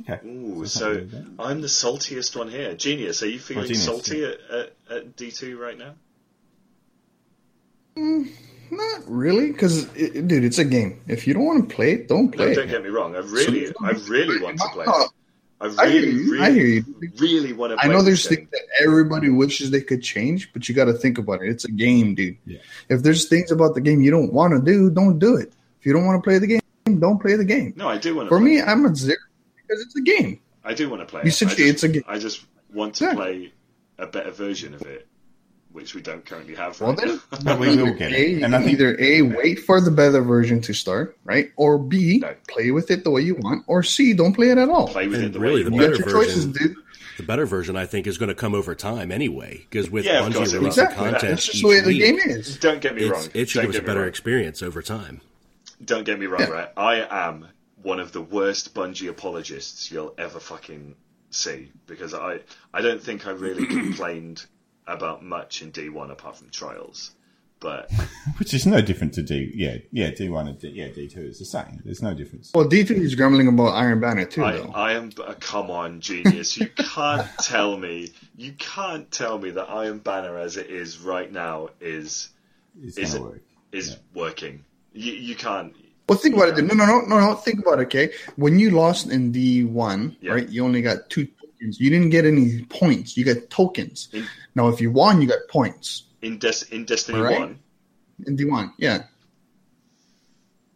Okay. Ooh, something so. I'm the saltiest one here. Genius, are you feeling Genius, salty at, at, at D2 right now? Mm, not really, because dude, it's a game. If you don't want to play it, don't play No, it. don't get me wrong. I really, I really want to play No, it. I I hear really, you. really, I hear you. really want to I know there's things that everybody wishes they could change, but you got to think about it. It's a game, dude. Yeah. If there's things about the game you don't want to do, don't do it. If you don't want to play the game, don't play the game. No, I do want to For play. me, I'm a zero because it's a game. I do want to play You it. said I it's a game. I just want to Yeah. play a better version of it, which we don't currently have Well, right then, now. We will get A, it. And I can think either A, wait for the better version to start, right? Or B, No. play with it the way you want. Or C, don't play it at all. play with And it the really, way the you You want. got better your choices, version- dude. The better version, I think, is going to come over time anyway, because with Yeah, of Bungie course it will. releasing Exactly. content That's just the way the game is. Don't get me it's- wrong. it should don't give us a better wrong. experience over time. Don't get me wrong, Yeah. right? I am one of the worst Bungie apologists you'll ever fucking see because I I don't think I really complained about much in D1 apart from Trials. But which is no different to D. Yeah, yeah, D one and D, yeah D two is the same. There's no difference. Well, D2 is grumbling about Iron Banner, too, I, though. I am uh, come on genius. You can't tell me you can't tell me that Iron Banner as it is right now is It's is gonna work. is working. You you can't. Well, think about it. dude. No, no, no, no, no. Think about it, okay? When you lost in D1, Yeah. right, you only got two tokens. You didn't get any points. You got tokens. In- now, if you won, you got points. In Des- in Destiny Right. One, In D1, yeah.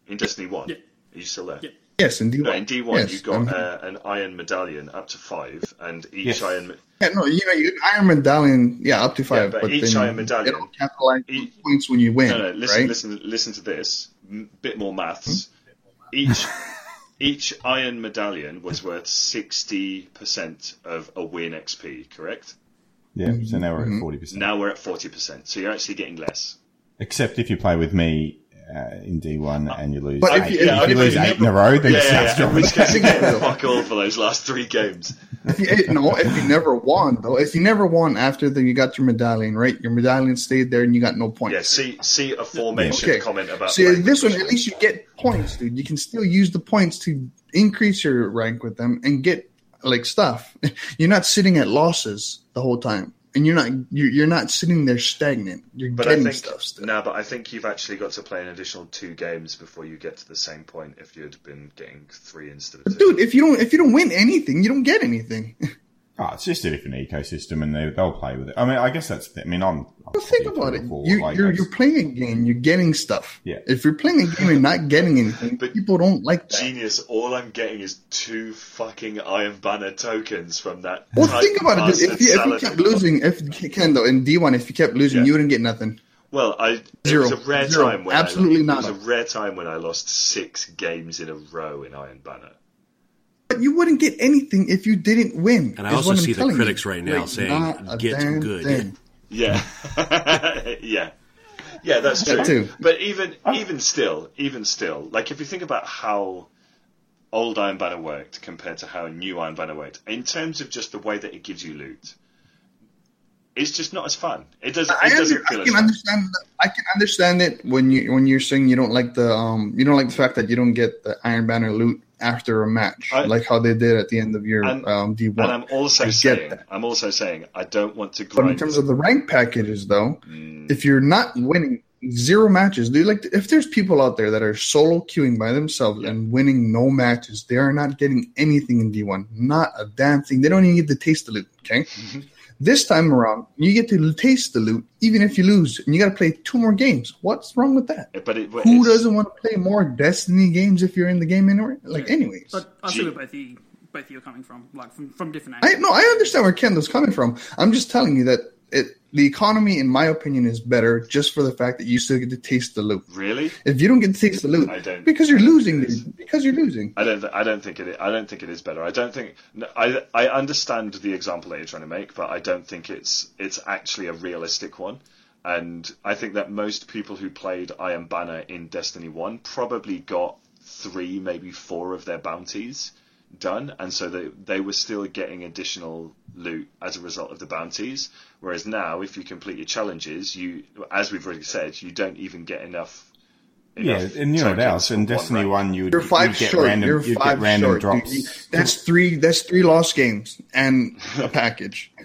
in Destiny One, Yeah. are you still there? Yeah. Yes, in D1. No, in D1 yes, you got um, uh, an iron medallion up to five, and each Yes. iron yeah, no, you know, you Iron Medallion, yeah, up to five. but but each then Iron Medallion- They don't capitalize each- points when you win, No, no. Listen, right? listen, listen to this. M- bit more maths. Each each iron medallion was worth sixty percent of a win XP. Correct. Yeah, so now we're Mm-hmm. at forty percent. Now we're at forty percent. So you're actually getting less. Except if you play with me uh, in D one and you lose. But if eight. you- if you lose you eight in a row, then Yeah, it yeah, starts yeah. In dropping. which case you're getting Exactly. fuck all for those last three games. If you, no, if you never won though, if you never won after the, you got your medallion, right? Your medallion stayed there and you got no points. Yeah. See, see aforementioned Okay. comment about. See, the rank this one at least you get points, dude. You can still use the points to increase your rank with them and get like stuff. You're not sitting at losses the whole time, and you're not you're, you're not sitting there stagnant. You're But I getting think stuff still. no, but I think you've actually got to play an additional two games before you get to the same point. If you'd been getting three instead of two. Dude, if you don't if you don't win anything, you don't get anything. Oh, it's just a different ecosystem, and they they'll play with it. I mean, I guess that's. I mean, I'm. I'm Well, think about it. or four, You, like, you're that's- you're playing a game. You're getting stuff. Yeah. If you're playing a game and not getting anything, But- people don't like that. Genius, all I'm getting is two fucking Iron Banner tokens from that. Well, think about it. If you, if you kept losing, if Ken though in D one, if you kept losing, Yeah. you wouldn't get nothing. Well, I Zero. it was a rare Zero. time when Absolutely I, not. It was a rare time when I lost six games in a row in Iron Banner. But you wouldn't get anything if you didn't win. And I also see the critics you. right now Like, saying, "Get good." thing. Yeah, yeah, yeah. That's true. That too. But even even still, even still, like if you think about how old Iron Banner worked compared to how new Iron Banner worked, in terms of just the way that it gives you loot, it's just not as fun. It doesn't. I, It under, doesn't I feel as can fun. understand. I can understand it when you when you're saying you don't like the um you don't like the fact that you don't get the Iron Banner loot after a match, I- like how they did at the end of your And- um, D And one. I'm also I saying. I'm also saying, I don't want to But in terms of the rank packages, though, Mm. if you're not winning zero matches, dude, like if there's people out there that are solo queuing by themselves Yeah. and winning no matches, they are not getting anything in D1. Not a damn thing. They don't even get to taste the loot. Okay. Mm-hmm. This time around, you get to taste the loot, even if you lose, and you got to play two more games. What's wrong with that? but it, but Who doesn't want to play more Destiny games if you're in the game anyway? Like, anyways. But I see Gee. where both you both you are coming from, like from, from different angles. I no, I understand where Kendall's coming from. I'm just telling you that it the economy, in my opinion, is better just for the fact that you still get to taste the loot. Really? If you don't get to taste the loot, I don't because you're losing. Because you're losing. I don't. Th- I don't think it. I don't think it is better. I don't think. I. I understand the example that you're trying to make, but I don't think it's. It's actually a realistic one. And I think that most people who played Iron Banner in Destiny One probably got three, maybe four of their bounties done, and so they they were still getting additional loot as a result of the bounties. Whereas now, if you complete your challenges, you, as we've already said, you don't even get enough. Yeah, enough and you know what tokens else? for In one Destiny rank. One, you would You're five you'd get short. random, you're you'd five get random short. drops. that's three. That's three lost games and a package.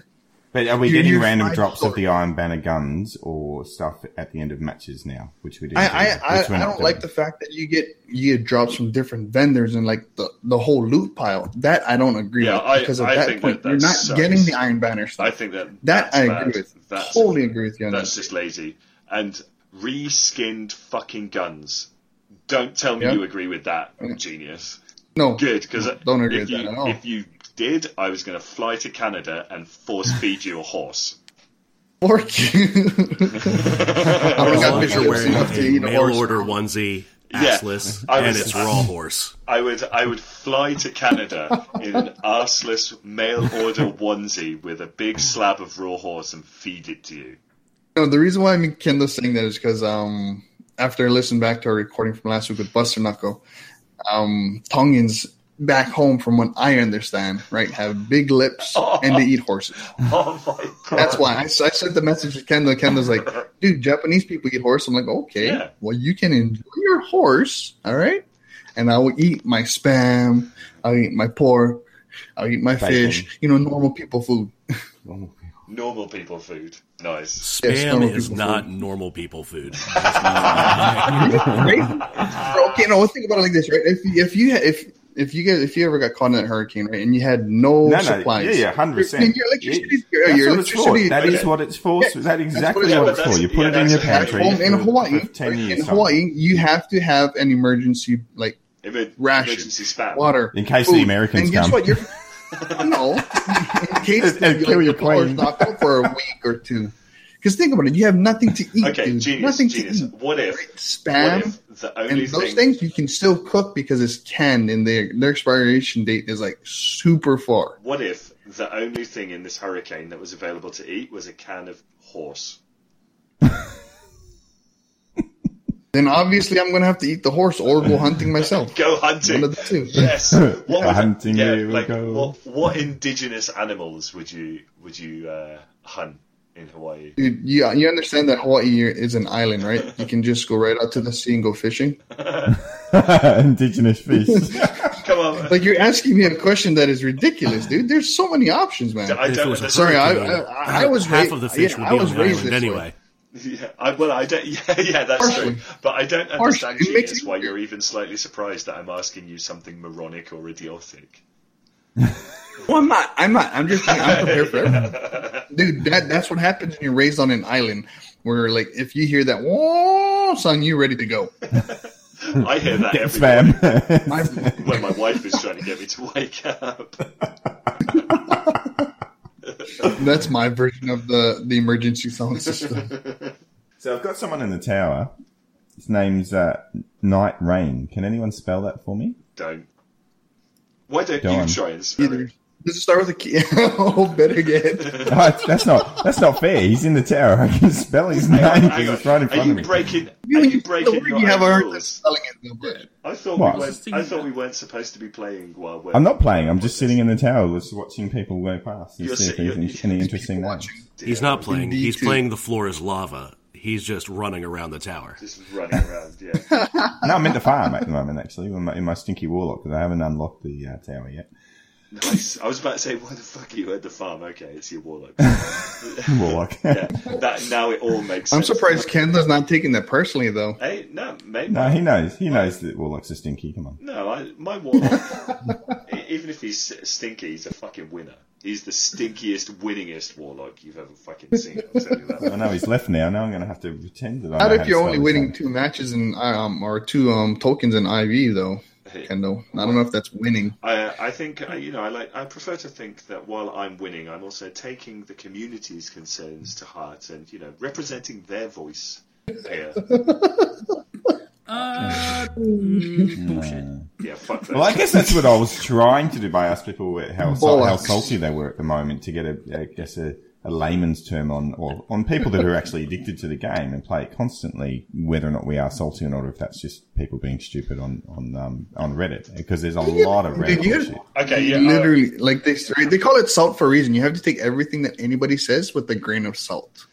But are we You're- getting random five drops of the Iron Banner guns or stuff at the end of matches now, which we didn't? I do, I, I, I don't doing. like the fact that you get you get drops from different vendors and like the, the whole loot pile. That I don't agree Yeah, with I- because at I that think point that you're not sucks. getting the Iron Banner stuff. I think that that that's I bad. agree with. That's, totally agree with you on That's that. just lazy. And reskinned fucking guns. Don't tell me Yeah. you agree with that, genius. No, Good, because don't agree with you, that at all. if you did, I was going to fly to Canada and force feed you a horse. Fork you. I don't As got you're wearing a mail horse. order onesie, Yeah. assless, I and was- it's raw horse. I would I would fly to Canada in an arseless mail order onesie with a big slab of raw horse and feed it to you. No, the reason why I'm in Kendall's saying that is because um, after I listened back to our recording from last week with Buster Knuckle, um, Tongans back home, from what I understand, right, have big lips and they eat horses. Oh my god! That's why I, I sent the message to Kendall. Kendall's like, dude, Japanese people eat horse. I'm like, okay, Yeah. well, you can enjoy your horse, all right? And I will eat my spam, I'll eat my pork, I'll eat my Bacon. fish, you know, normal people food. Normal people food. Nice. Spam normal is not food. normal people food. right? okay, no, let's think about it like this, right? If if you if if you get if you ever got caught in that hurricane, right, and you had no, No, no, supplies, yeah, yeah, hundred percent. Your, your electricity, your, That's your what it's for. electricity, That is what it's for. Yeah, That's that's exactly what what it's it's for. for. You put Yeah, it in your that's- pantry home in Hawaii, ten right, years. in something. Hawaii, you have to have an emergency like Emer- Ration. Emergency spam. water, In case food. the Americans and guess come. what? You're no, in case And the, kill like, your the plane. knocked for a week or two. Because think about it, you have nothing to eat, Okay, dude. genius, nothing genius. to eat. What if? Right? What Spam if the and only those things you can still cook because it's canned and their their expiration date is like super far. What if the only thing in this hurricane that was available to eat was a can of horse? Then obviously I'm gonna have to eat the horse or go hunting myself. Go hunting. One of the two. Yes. What would- Hunting yeah, like, go. What, what indigenous animals would you would you uh, hunt in Hawaii? Dude, you, you understand that Hawaii is an island, right? You can just go right out to the sea and go fishing. Indigenous fish. Come on. Like you're asking me a question that is ridiculous, dude. There's so many options, man. I don't. Sorry, I- hurricane, I- I was half ra- of the fish yeah, would be on the raised island this anyway. Yeah, I, well, I don't. Yeah, yeah, that's Partially. true. But I don't understand, It makes genius, why you're even slightly surprised that I'm asking you something moronic or idiotic. Well, I'm not. I'm not. I'm just. I'm prepared for everything, dude. That that's what happens when you're raised on an island, where like if you hear that whoa song, you're ready to go. I hear that Get every spam. My- when my wife is trying to get me to wake up. that's my version of the the emergency sound system. so I've got someone in the tower. His name's uh, Night Rain. Can anyone spell that for me? Don't. Why don't Go you on. try and spell Either. it? Does it start with a key? oh, better get. Oh, that's not that's not fair. He's in the tower. I can spell his name Hang because on. it's right in Are front you of me. breaking? You, Are you, you breaking word you have a own hard time rules? spelling it. though, I thought What? we weren't. I thought we weren't supposed to be playing while we're. I'm not playing. I'm just sitting in the tower, just watching people go past and You're see if there's any, any interesting names. He's not playing. Indeed, He's too. playing the floor is lava. He's just running around the tower. Just running around. Yeah. No, I'm in the farm at the moment, actually, in my, in my stinky warlock, because I haven't unlocked the uh, tower yet. Nice. I was about to say, why the fuck are you at the farm? Okay, it's your warlock. Warlock. yeah. That now it all makes. I'm sense. surprised Kenda's not taking that personally, though. Hey, no, maybe. no, he knows. He knows that warlocks are stinky. Come on. No, I, my warlock. even if he's stinky, he's a fucking winner. He's the stinkiest, winningest warlock you've ever fucking seen. I'll tell you I know he's left now. Now I'm going to have to pretend that I Not know if how you're only winning name. two matches in um or two um tokens in IB though. Kendo. I don't know if that's winning. I, I think uh, you know I like I prefer to think that while I'm winning, I'm also taking the community's concerns to heart and you know representing their voice here. Uh, mm, bullshit. Yeah, fuck that. Well, I guess that's what I was trying to do by ask people how, how salty they were at the moment to get a, I guess a, a layman's term on, or on people that are actually addicted to the game and play it constantly, whether or not we are salty or not, or if that's just people being stupid on on um, on Reddit because there's a lot of Reddit Dude, you- shit. Okay, yeah, uh, Literally, like they they call it salt for a reason. You have to take everything that anybody says with a grain of salt.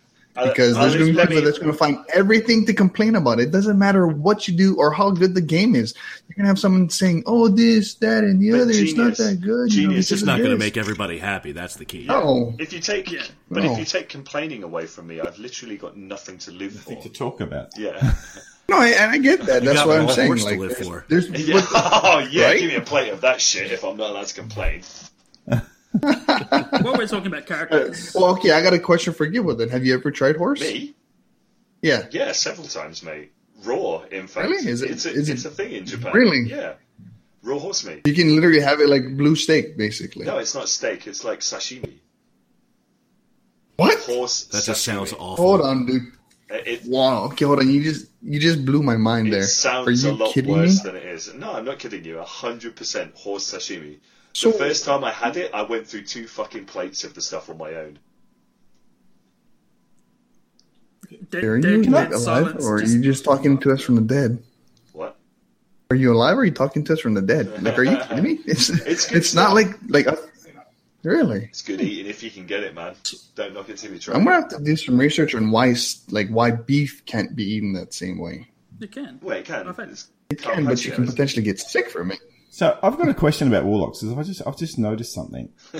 Because uh, there's going to be people that's going to find everything to complain about. It doesn't matter what you do or how good the game is. You're going to have someone saying, "Oh, this, that, and the But other. It's not that good." genius you know, It's just not going to make everybody happy. That's the key. Oh, If you take, Yeah. but No. if you take complaining away from me, I've literally got nothing to live for. To talk about. Yeah. no, I- and I get that. That's what I'm saying. horse to Like, live there's, for. there's Yeah. Oh, yeah. Right? Give me a plate of that shit if I'm not allowed to complain. While we're talking about characters, uh, well, okay. I got a question for Gibbo. Then, have you ever tried horse? Me? Yeah. Yeah, several times, mate. Raw, in fact. Really? Is it- it's a, is it- a thing in Japan. Really? Yeah. Raw horse meat. You can literally have it like blue steak, basically. No, it's not steak. It's like sashimi. what? Horse. That just sounds awful. Hold on, dude. It, it, Wow. Okay, hold on. You just you just blew my mind it there. Are sounds you a lot kidding worse me? than it is. No, I'm not kidding you. hundred percent horse sashimi. So- the first time I had it, I went through two fucking plates of the stuff on my own. dead, Are you like dead alive, or are just- you just talking to us from the dead? What? Are you alive, or are you talking to us from the dead? Like, are you kidding me? It's It's it's, not like like really. It's good eating if you can get it, man. Don't knock it till you try. I'm gonna have to do some research on why like why beef can't be eaten that same way. You can. Wait, it can. I've had- It's And but you can potentially get sick from it. So I've got a question about warlocks. Is I just I've just noticed something. Do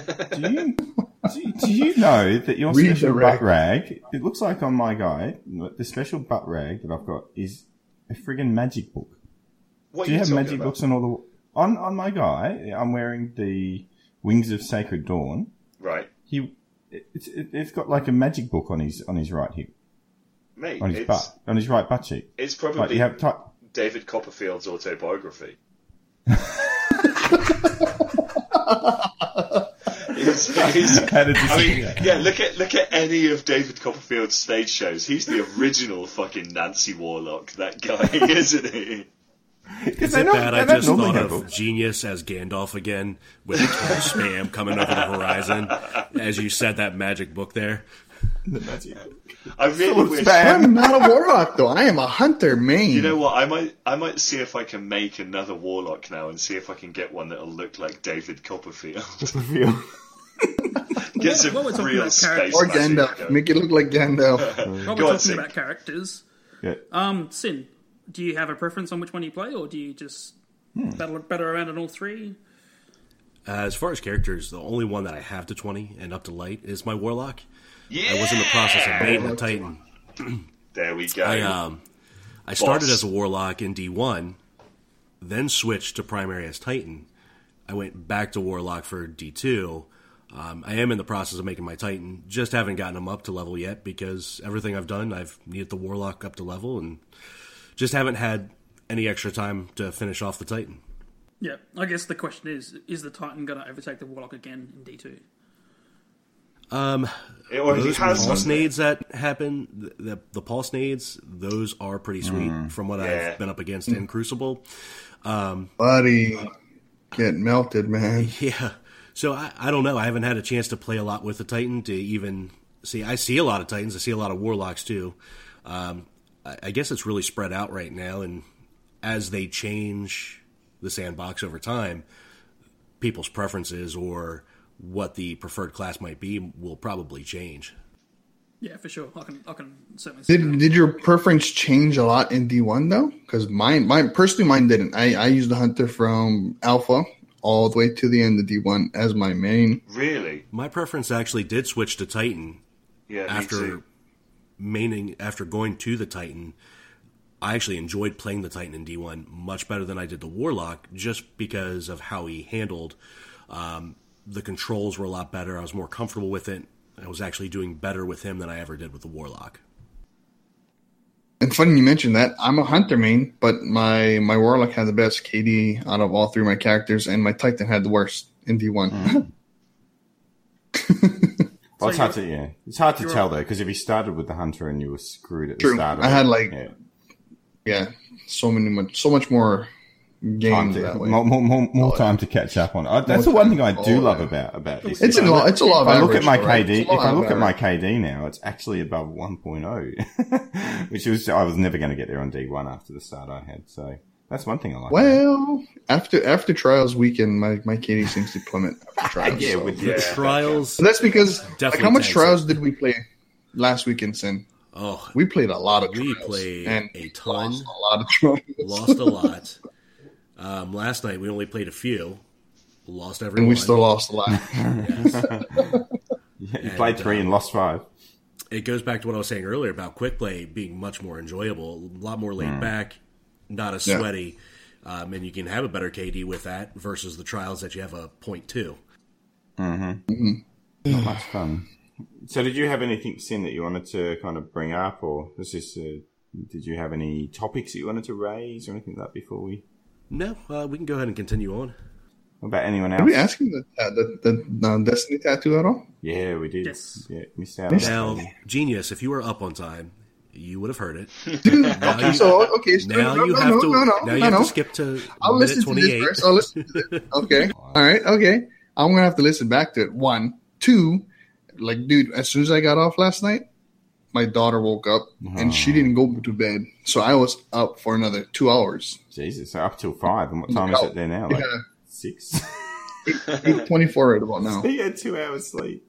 you do you, do you know that your Read the special rag. butt rag? It looks like on my guy, the special butt rag that I've got is a friggin' magic book. What Do are you have magic about? books on all the on on my guy? I'm wearing the Wings of Sacred Dawn. Right, He it's it, it's got like a magic book on his on his right hip mate. on his butt on his right butt cheek. it's Like probably you have David Copperfield's autobiography. He's- he's- I mean, yeah. Look at look at any of David Copperfield's stage shows. He's the original fucking Nancy Warlock. That guy, isn't he? Is it don't- bad? they I just thought of books. Genius as Gandalf again with spam coming over the horizon as you said that magic book there. the magic book. I really wish. I'm not a warlock though. I am a hunter, man. You know what? I might I might see if I can make another Warlock now and see if I can get one that'll look like David Copperfield. Feel- get some While we're real about space or Gandalf. Make it look like Gandalf. While we're talking Sync. about characters, yeah. um, Sin, do you have a preference on which one you play, or do you just Hmm. battle battle around on all three? Uh, as far as characters, the only one that I have to 20 and up to light is my Warlock. Yeah, I was in the process of making a Titan. there we go. I um, I started as a Warlock in D1, then switched to primary as Titan. I went back to Warlock for D2. Um, I am in the process of making my Titan. Just haven't gotten him up to level yet because everything I've done, I've needed the Warlock up to level and just haven't had any extra time to finish off the Titan. Yeah, I guess the question is: Is the Titan going to overtake the Warlock again in D two? it already Those has pulse one. nades that happen, the, the, the pulse nades, those are pretty sweet from what Yeah. I've been up against in Crucible. Um, Buddy, get melted, man. Yeah. So I, I don't know. I haven't had a chance to play a lot with the Titan to even see. I see a lot of Titans. I see a lot of Warlocks too. Um, I, I guess it's really spread out right now, and as they change the sandbox over time, people's preferences or what the preferred class might be will probably change. Yeah, for sure. I can I can certainly Did did your preference change a lot in D one though? Because mine, mine personally, mine didn't. I I used the hunter from alpha all the way to the end of D one as my main. Really? My preference actually did switch to Titan Yeah. me after too. Maining after going to the Titan, I actually enjoyed playing the Titan in D1 much better than I did the Warlock, just because of how he handled. Um, the controls were a lot better. I was more comfortable with it. I was actually doing better with him than I ever did with the Warlock. And funny you mentioned that. I'm a hunter main, but my my warlock had the best KD out of all three of my characters, and my titan had the worst in D one. Well, it's hard to yeah, it's hard to tell though because if you started with the hunter and you were screwed at the True. start, of I it, had, like, yeah, yeah, so many much so much more time games to, that way. more, more, more, more Oh, time to catch up on. I, uh, that's the one thing I do Oh, love yeah. about about this. It's If a I lot. look- It's a lot. If Of I look at average, my right? KD, It's a if lot I of look at my average. KD now, it's actually above 1.0, which was I was never going to get there on D1 after the start I had. So that's one thing I like. Well, after after trials weekend, my my KD seems to plummet after trials. yeah, so. with Yeah. the Trials. So that's because like how much takes trials did we play last weekend, Sin? Oh, We played a lot of We trials. played and a ton. lost a lot of trials. lost a lot. Um, last night we only played a few. Lost every and we still lost a lot. Yeah, you played And, three and lost five. it goes back to what I was saying earlier about quick play being much more enjoyable, a lot more laid back, not as Yeah. sweaty, um, and you can have a better KD with that versus the trials that you have a point two. Not much fun. So, did you have anything, Sin, that you wanted to kind of bring up, or was this? Uh, did you have any topics that you wanted to raise or anything like that before we? No, uh, we can go ahead and continue on. What about anyone else? Did we ask him the uh, the, the uh, Destiny tattoo at all? Yeah, we did. Yes. Yeah, missed out. Now, genius, if you were up on time, you would have heard it. Dude, Now okay, you- so okay, so Now no, you no, have no, to. no, no, now you have no. to skip to I'll minute listen to this twenty-eight. first. I'll listen to this. Okay. All right. Okay. I'm gonna have to listen back to it. One, two, like, dude. As soon as I got off last night, my daughter woke up and she didn't go to bed, so I was up for another two hours. Jesus, so up till five. And what time is it there now? Like Yeah. six. Eight twenty-four right about now. he had two hours sleep.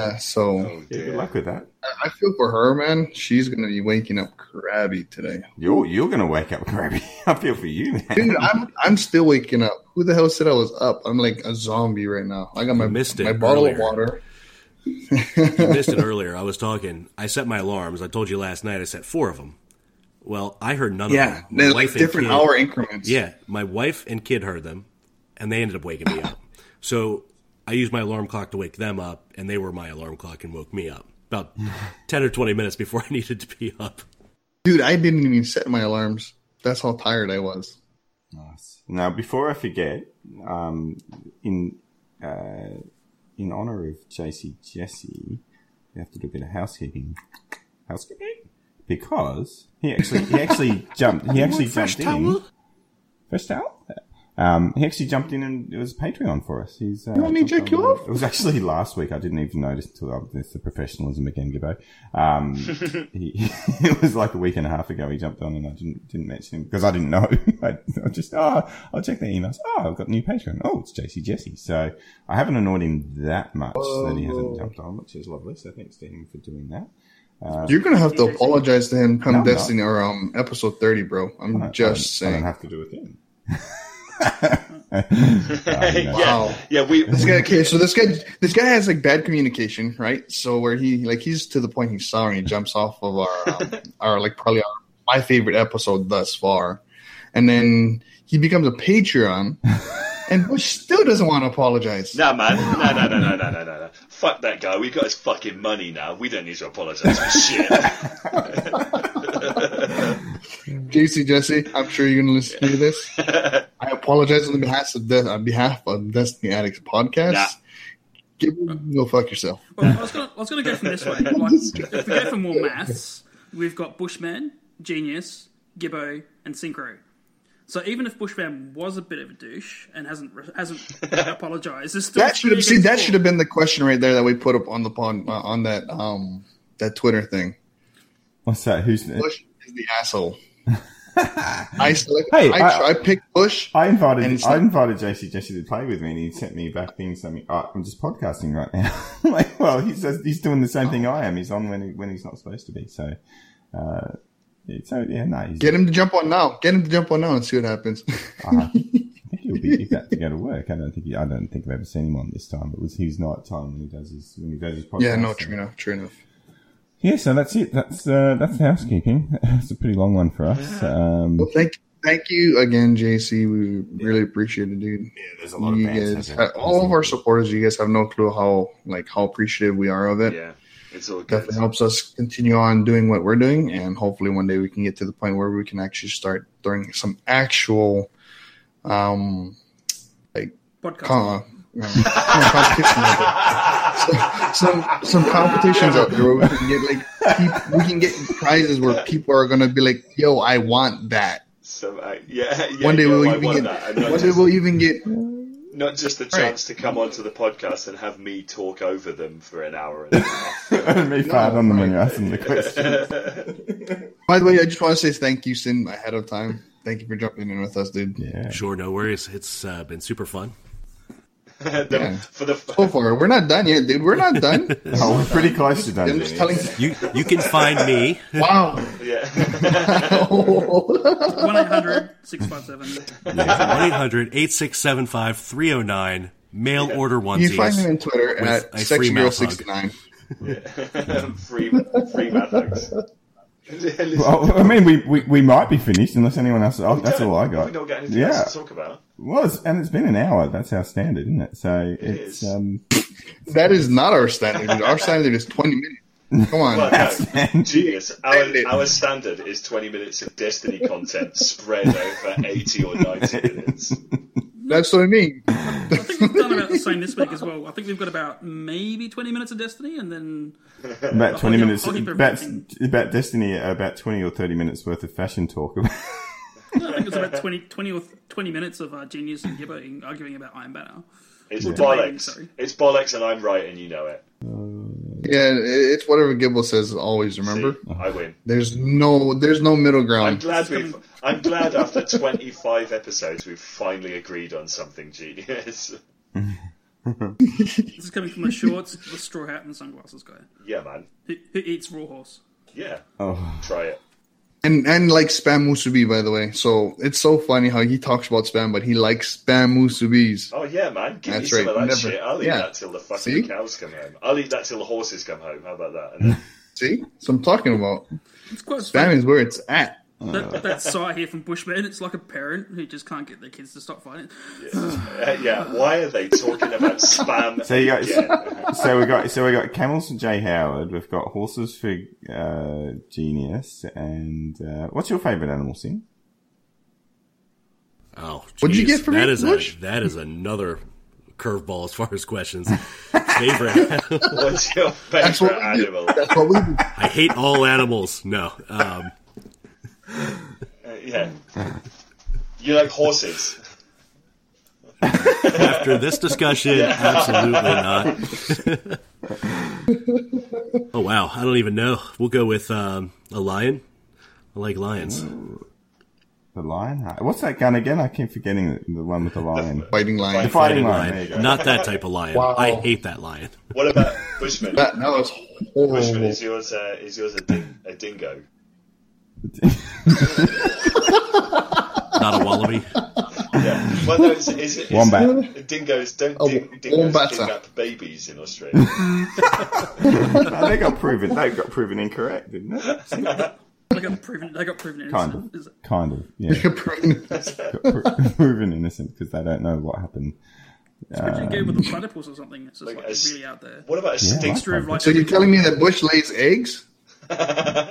Yeah. So Oh, Yeah, good luck with that. I I feel for her, man. She's gonna be waking up crabby today. You're you're gonna wake up crabby. I feel for you, man. Dude, I'm I'm still waking up. Who the hell said I was up? I'm like a zombie right now. I got my missed it my bottle earlier. of water. You missed it earlier. I was talking. I set my alarms. I told you last night. I set four of them. Well, I heard none Yeah, of them. My they're like different kid- hour increments. Yeah, my wife and kid heard them, and they ended up waking me up. So I used my alarm clock to wake them up, and they were my alarm clock and woke me up about ten or twenty minutes before I needed to be up. Dude, I didn't even set my alarms. That's how tired I was. Nice. Now, before I forget, um, in uh, in honor of JC Jesse, we have to do a bit of housekeeping. Housekeeping, because he actually he actually jumped he actually Fresh jumped in. towel? Fresh towel. Um, he actually jumped in and it was Patreon for us. He's, uh, You want me to jumped check you off? It was actually last week. I didn't even notice until uh, there's the professionalism again, Gibbo. Um, he, it was like a week and a half ago. He jumped on and I didn't didn't mention him because I didn't know. I, I just oh, I'll check the emails. Oh, I've got a new Patreon. Oh, it's JC Jesse. So I haven't annoyed him that much that he hasn't jumped on, which is lovely. So thanks to him for doing that. You're gonna have to apologize to him come No, Destiny or um episode thirty, bro. I'm just I, don't- I don't saying. have to do a thing. yeah, yeah. We This guy, okay, so this guy, this guy has like bad communication, right? So where he, like, he's to the point he's sorry. He jumps off of our, um, our like probably our, my favorite episode thus far, and then he becomes a Patreon, and Bush still doesn't want to apologize. Nah, man. No, no, no, no, no, no, no, no. Fuck that guy. We got his fucking money now. We don't need to apologise for shit. JC Jesse, I'm sure you're gonna listen to this. I apologize on behalf of De- on behalf of Destiny Addicts podcast. Nah. Give, go fuck yourself. Well, I was gonna, I was gonna go from this way. Like, if we go for more maths, we've got Bushman, Genius, Gibbo, and Synchro. So even if Bushman was a bit of a douche and hasn't hasn't apologized, there's still That should have see against that should have been the question right there that we put up on the pond uh, on that um that Twitter thing. What's that? Who's Bush is the asshole. I select, Hey, I, I- I, picked Bush. I invited I invited JC Jesse to play with me, and he sent me back being something. Oh, I'm just podcasting right now. like, well, he's he's doing the same thing I am. He's on when he, when he's not supposed to be. So, uh, so yeah, no, he's, Get him to jump on now. Get him to jump on now and see what happens. uh, I think he'll be about to go to work. I don't think he, I don't think I've ever seen him on this time. It was his night time when he does his when he does his podcast. yeah, no, true enough, true enough. Yeah, so that's it. That's uh, that's the housekeeping. It's a pretty long one for us. Um, Well, thank thank you again, JC. We really appreciate it, dude. yeah, there's a lot You of bands guys, out there. all of our supporters, you guys have no clue how like how appreciative we are of it. yeah. It's all good. definitely helps us continue on doing what we're doing, and hopefully one day we can get to the point where we can actually start doing some actual, um, Podcast. con- competitions out there. Some some competitions out there where we can get like peop we can get prizes where people are gonna be like, "Yo, I want that." So, uh, yeah, yeah, one day yeah, we'll I even get that. And not one day just- we'll even get Not just the Right. chance to come onto the podcast and have me talk over them for an hour and a half. Me fart on them when you ask them the question. By the way, I just want to say thank you, Sin, ahead of time. Thank you for jumping in with us, dude. Yeah. Sure, no worries. It's uh, been super fun. The- Yeah. For the So far, we're not done yet, dude. We're not done. Oh, we're pretty close to done. I'm just telling. You you can find me. Wow. yeah, 1 800 657. 1-800-8675-309. Mail order you find him onesies. in Twitter With at a free mouth sexygirl69. free free math hugs. Listen, Well, I mean, we, we, we might be finished unless anyone else. Oh, that's all I We got. don't get anything Yeah. else to talk about. Well, it's, and it's been an hour. That's our standard, isn't it? So it's is. um. That is not our standard. Our standard is 20 minutes. Come on. Well, no, genius. Our, our standard is 20 minutes of Destiny content spread over 80 or 90 minutes. That's what I mean. I think we've done about the same this week as well. I think we've got about maybe 20 minutes of Destiny, and then About twenty I'll- minutes. I'll About, about Destiny. About twenty or thirty minutes worth of fashion talk. I think it's about 20, 20 or 20 minutes of uh, Genius and Gibbo arguing about Iron Banner. It's Yeah. bollocks. Sorry. It's bollocks, and I'm right, and you know it. Yeah, it's whatever Gibble says. Always remember. See, I win. There's no, there's no middle ground. I'm ground. glad we've. I'm glad after 25 episodes we've finally agreed on something genius. This is coming from the shorts, the straw hat, and the sunglasses guy yeah, man. who, who eats raw horse. Yeah. oh, Try it. And and like spam musubi, by the way. So it's so funny how he talks about spam, but he likes spam musubis. Oh yeah, man. Give That's me some right, of that never- shit. I'll eat yeah. that till the fucking See? cows come home. I'll eat that till the horses come home. How about that? And then, See, so I'm talking about. It's quite Spam funny. is where it's at. That, that side here from Bushman, it's like a parent who just can't get their kids to stop fighting. uh, yeah. Why are they talking about spam So you got- again? so we got so we got camels for Jay Howard. We've got horses for uh, Genius. And uh, what's your favourite animal, Sim? Oh, What'd you get from that me, is Bush? a that is another curveball as far as questions. Favorite? What's your That's favorite what animal? That's what we do. I hate all animals. No. Um, Uh, yeah. You like horses? after this discussion, absolutely not. oh wow, I don't even know. We'll go with um, a lion. I like lions. The lion? What's that gun again? I keep forgetting the, the one with the lion. Fighting The line. fighting lion. There you go. Not that type of lion. Wow. I hate that lion. What about Bushman? That, that was Bushman, horrible. is yours? Uh, is yours a, ding- a dingo? Not a wallaby. Yeah. Well, no, is, it- is it? Is Wombat. Dingoes don't Oh, ding, dingoes wombats ding are- babies in Australia. No, they got proven. They got proven incorrect, didn't it? They got proven. They got proven Kind innocent. of. Is it- Kind of. Yeah. got pro- proven innocent because they don't know what happened. What do you with um, the platypus or something? It's just Like like, a s- really out there. What about a Yeah, stink? I Extra of like so you're telling me that Bush lays eggs?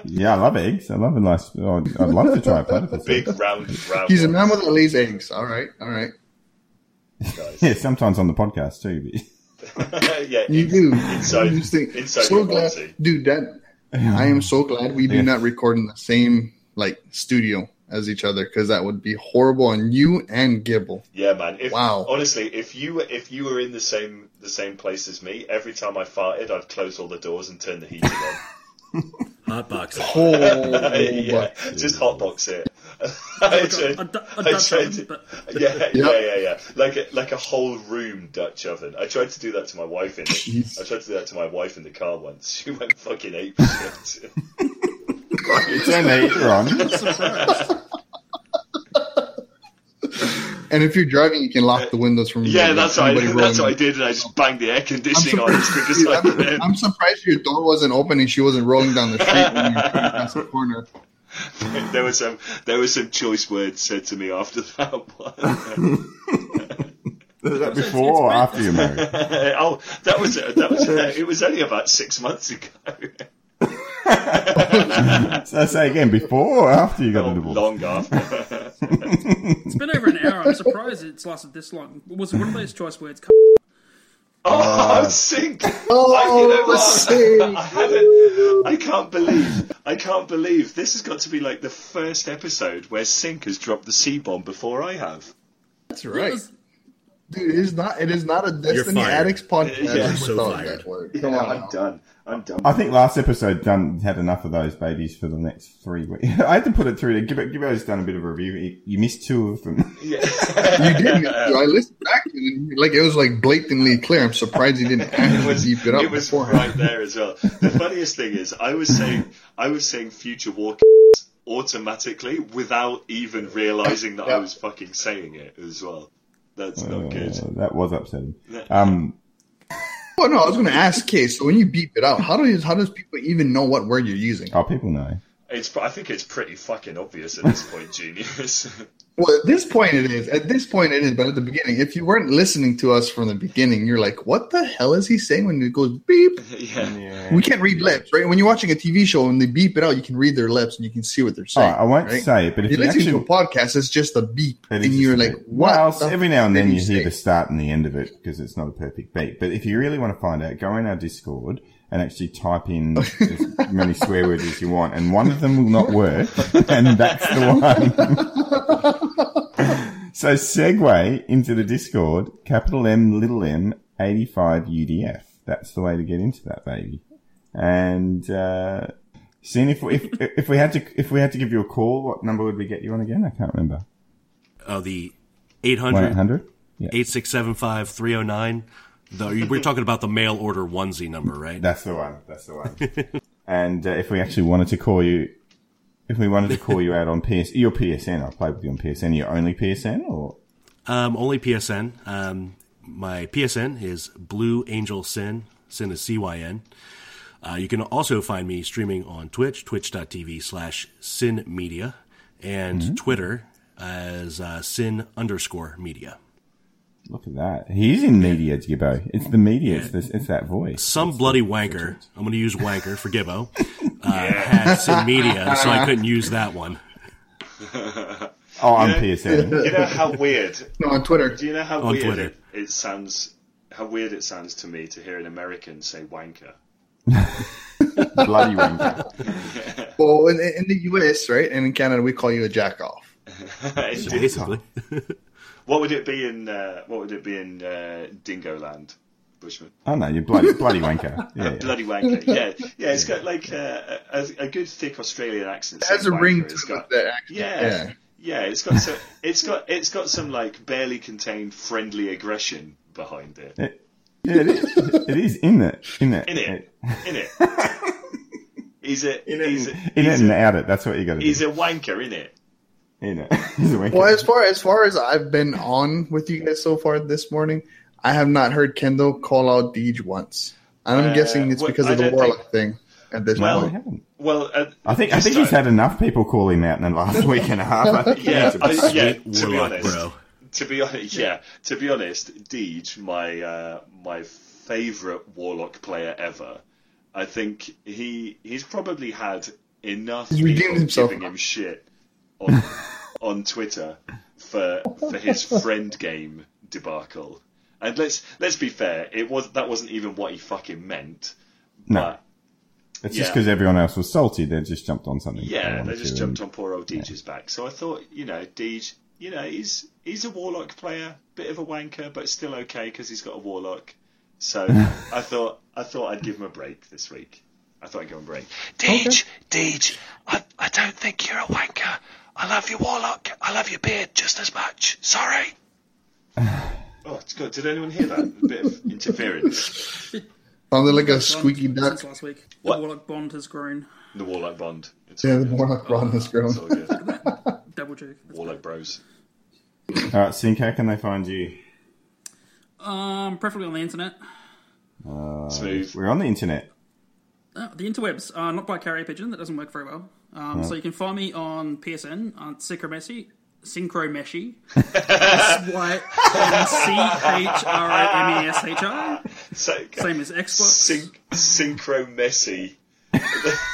Yeah, I love eggs. I love a nice. oh, I'd I'd love to try a platypus. Big round round. He's a ones, mammal that lays eggs. All right, all right. guys. Yeah, sometimes on the podcast too. but- yeah, You do. Inside- Interesting. inside so your glad, eh? dude. That I am so glad we do Yeah. not record in the same like studio as each other because that would be horrible on you and Gibble. Yeah, man. If, Wow. Honestly, if you were if you were in the same the same place as me, every time I farted, I'd close all the doors and turn the heating on. Hot box. Oh, yeah, just hotbox it. I Like a, tried- a, du- a I Dutch tried to- yeah, yeah, yeah, yeah. Like a, like a whole room Dutch oven. I tried to do that to my wife in. The, I tried to do that to my wife in the car once. She went fucking ape shit. You turn the heater on. surprised. And if you're driving, you can lock the windows from yeah, that's what I, that's what I did, and I just banged the air conditioning on as quick as I surprised, could. I'm, I'm surprised your door wasn't open and she wasn't rolling down the street when you were trying the corner. there was some there was some choice words said to me after that one. Was that before or after you married? oh, that was that was it was only about six months ago. So I say again, before or after you got the Oh, divorce? long after. It's been over an hour. I'm surprised it's lasted this long. Was it one of those choice words? Oh, uh, I'm sick. Oh, I, you know what? sick. I haven't. I can't believe. I can't believe this has got to be like the first episode where Sync has dropped the C bomb before I have. That's It right, was- dude. It is not. It is not a Destiny. Addicts podcast Yeah, without so fired. Come Yeah, on, I'm now. done. I'm done. I think last episode done had enough of those babies for the next three weeks. I had to put it through. Gibbo, Gibbo's done a bit of a review. You missed two of them. Yeah. You didn't. I listened back to it, and like it was like blatantly clear. I'm surprised he didn't it actually was, deep it up it was beforehand. right there as well. The funniest thing is, I was saying, I was saying future walk automatically without even realizing that I was fucking saying it as well. That's Uh, not good. that was upsetting. Um, Oh no, I was going to ask, Case. So when you beep it out, how does how does people even know what word you're using? oh, people know. It's, I think it's pretty fucking obvious at this point, genius. Well, at this point it is. At this point it is. But at the beginning, if you weren't listening to us from the beginning, you're like, "What the hell is he saying?" When it goes beep, yeah. we can't read lips, right? When you're watching a TV show and they beep it out, you can read their lips and you can see what they're Oh, saying. I won't right? say it, but if If you you're listening actually, to a podcast, it's just a beep, and you're like, "What?" Well, the every now and then he you hear the start and the end of it because it's not a perfect beat. But if you really want to find out, go in our Discord and actually type in as many swear words as you want, and one of them will not work, and that's the one. so segue into the Discord, capital M, little m, 85 UDF. That's the way to get into that baby. And, uh, seeing if, if, if we had to, if we had to give you a call, what number would we get you on again? I can't remember. Oh, the 1 800 800? Yeah. 8675 309. The, we're talking about the mail order onesie number, right? That's the one. That's the one. and uh, if we actually wanted to call you, if we wanted to call you out on PS, your PSN, I played with you on PSN. Your only PSN, or Um, only PSN. Um, my PSN is Blue Angel Sin. Sin is C-Y-N. Uh, you can also find me streaming on Twitch, twitch.tv slash sin media, and Twitter as uh, sin underscore media. Look at that, he's in media, Gibbo. It's the media. It's this. It's that voice. Some bloody wanker, I'm going to use wanker for Gibbo, uh, had sin media, so I couldn't use that one. Oh, I'm PSN. You know how weird? No, on Twitter. Do you know how On weird Twitter. it, it sounds? How weird it sounds to me to hear an American say wanker. Bloody wanker. Well, in, in the U.S., right, and in Canada, we call you a jack off. Indeed. Basically. what would it be in? Uh, what would it be in uh, Dingo Land, Bushman? Oh no, you bloody bloody wanker. Yeah, yeah. Bloody wanker. Yeah, yeah. It's got like uh, a, a good thick Australian accent. It has a saying ring to It's it. got- That accent. Yeah. yeah. Yeah, it's got some, it's got it's got some like barely contained friendly aggression behind it. It, yeah, it is. It is in it. In it. In it, in it. He's a In it, he's a, in it he's and a, out it. That's what you got to do. he's a wanker, in it. In it. He's a wanker. Well, as far as far as I've been on with you guys so far this morning, I have not heard Kendall call out Deej once. I'm Uh, guessing it's well, because I of the Warlock think- thing at this Well, I point. haven't. Well, uh, I think I this think he's had enough people call him out in the last week and a half. I think Yeah, needs a I, break. yeah. To be honest, bro. to be honest, yeah. To be honest, Deej, my uh, my favorite warlock player ever. I think he he's probably had enough He's redeemed people himself. giving him shit on on Twitter for for his friend game debacle. And let's let's be fair, it was that wasn't even what he fucking meant. No. But It's just because everyone else was salty. They just jumped on something. Yeah, they just jumped and- on poor old Deej's back. So I thought, you know, Deej, you know, he's he's a warlock player, bit of a wanker, but still okay because he's got a warlock. So I thought I thought I'd give him a break this week. I thought I'd give him a break. Deej, Deej, I, I don't think you're a wanker. I love your warlock. I love your beard just as much. Sorry. oh, it's good. Did anyone hear that? A bit of interference. Sounded like a Bond squeaky duck. Since last week, What? the Warlock Bond has grown. The warlock bond. It's Yeah, the good. Warlock Bond has grown. It's all good. Double check. Warlock bros. All right, Sync, how can they find you? Um, preferably on the internet. Smooth. We're on the internet. Uh, the interwebs, uh, not by carrier pigeon. That doesn't work very well. Um, So you can find me on PSN on Synchromacy S Y N C H R O M E S H I. So, Same as Xbox. Syn- synchro messy.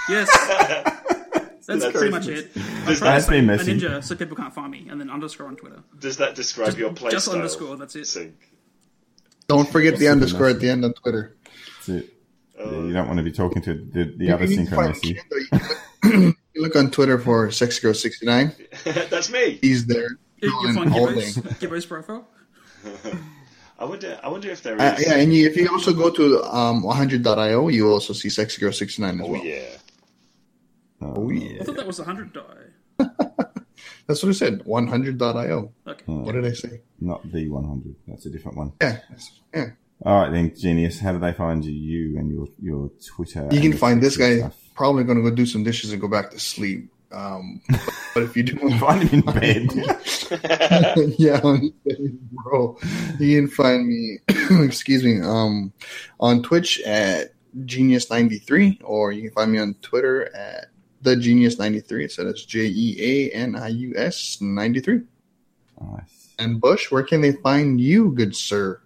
Yes. That's pretty crazy. much it. I That's tried to say been a messy. ninja so people can't find me, and then underscore on Twitter. Does that describe your play Just style? underscore, that's it. Sync. Don't forget the underscore at the end on Twitter. That's it. Yeah, you don't want to be talking to the, the other You can synchro find messy. Kendo, you look- on Twitter for SexGirl69. That's me. He's there. You chilling, can find holding. Gibbo's, Gibbo's profile. I wonder. I wonder if there is. Uh, yeah, and you, if you also go to um, 100.io, you also see SexGirl69 as oh well. yeah. Oh, yeah. I thought that was 100 die. That's what I said. 100.io. Okay. What did I say? Not the 100. That's a different one. Yeah. Yeah. All right, then, genius. How do they find you, and your your Twitter? You can find this guy stuff? probably going to go do some dishes and go back to sleep. Um, but if you do Find him in bed. yeah, bro. You can find me, excuse me, um, on Twitch at Jeanius93, or you can find me on Twitter at the Jeanius93. So that's J E A N I U S 93. nice. And Bush, where can they find you, good sir?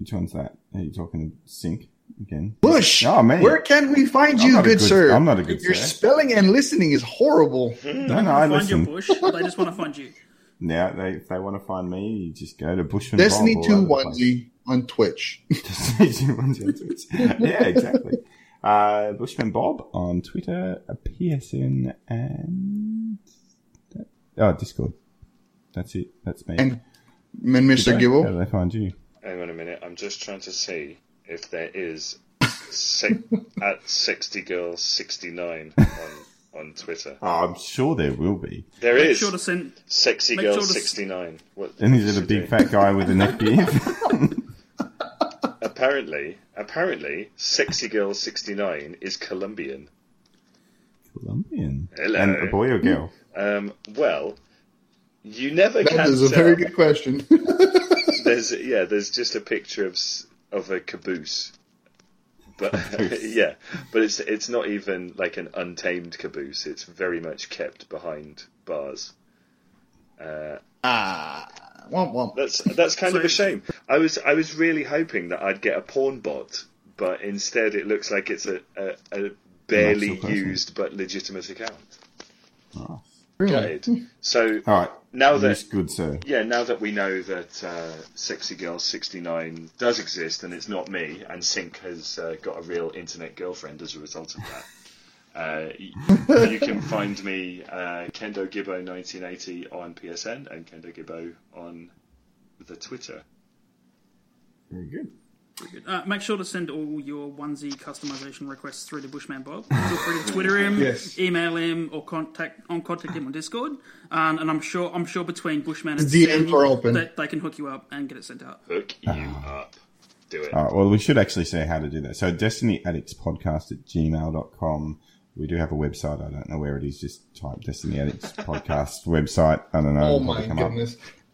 Which one's that? Are you talking sync again? Bush, Oh, man. where can we find I'm you, good, good- sir? I'm not a good sir. Your sir. spelling and listening is horrible. No, no, I Find your listen. bush, or they just want to find you. Now, they, if they want to find me, you just go to Bushman Destiny Bob all 2 over the place. onesie on Twitch. Destiny 2 onesie on Twitch. yeah, exactly. Uh, Bushman Bob on Twitter, a PSN, and oh, Discord. That's it. That's me. And and Mr. How do they find you? Hang on a minute. I'm just trying to see if there is se- at sexy girl 69 on on Twitter. Oh, I'm sure there will be. There Make is sure to send. sexy make girl sure to s- 69. What? And what is it a big do? fat guy with a neck beard? Apparently, apparently, sexy girl 69 is Colombian. Colombian. Hello. And a boy or girl? Um, well, you never That can is a tell. very good question. There's yeah, there's just a picture of of a caboose, but yeah, but it's it's not even like an untamed caboose. It's very much kept behind bars. Uh, ah, womp womp. that's that's kind of a shame. I was I was really hoping that I'd get a porn bot, but instead it looks like it's a a, a barely Not so personal. used but legitimate account. Nice. Really? So All right. now that good sir. yeah, now that we know that uh, Sexy Girl 69 does exist and it's not me, and Sync has uh, got a real internet girlfriend as a result of that, uh, you can find me uh, Kendo Gibbo 1980 on PSN and Kendo Gibbo on the Twitter. Very good. Very good. Uh, make sure to send all your onesie customization requests through to Bushman Bob. Feel free to Twitter him, Yes. email him, or contact on contact him on Discord. Um, and I'm sure I'm sure between Bushman and DMs Sam, are open. that they can hook you up and get it sent out. Hook you up. Do it. All right, well, we should actually say how to do that. So, Destiny Addicts Podcast at gmail.com. We do have a website. I don't know where it is. Just type Destiny Addicts Podcast website. I don't know. Oh It'll my come up.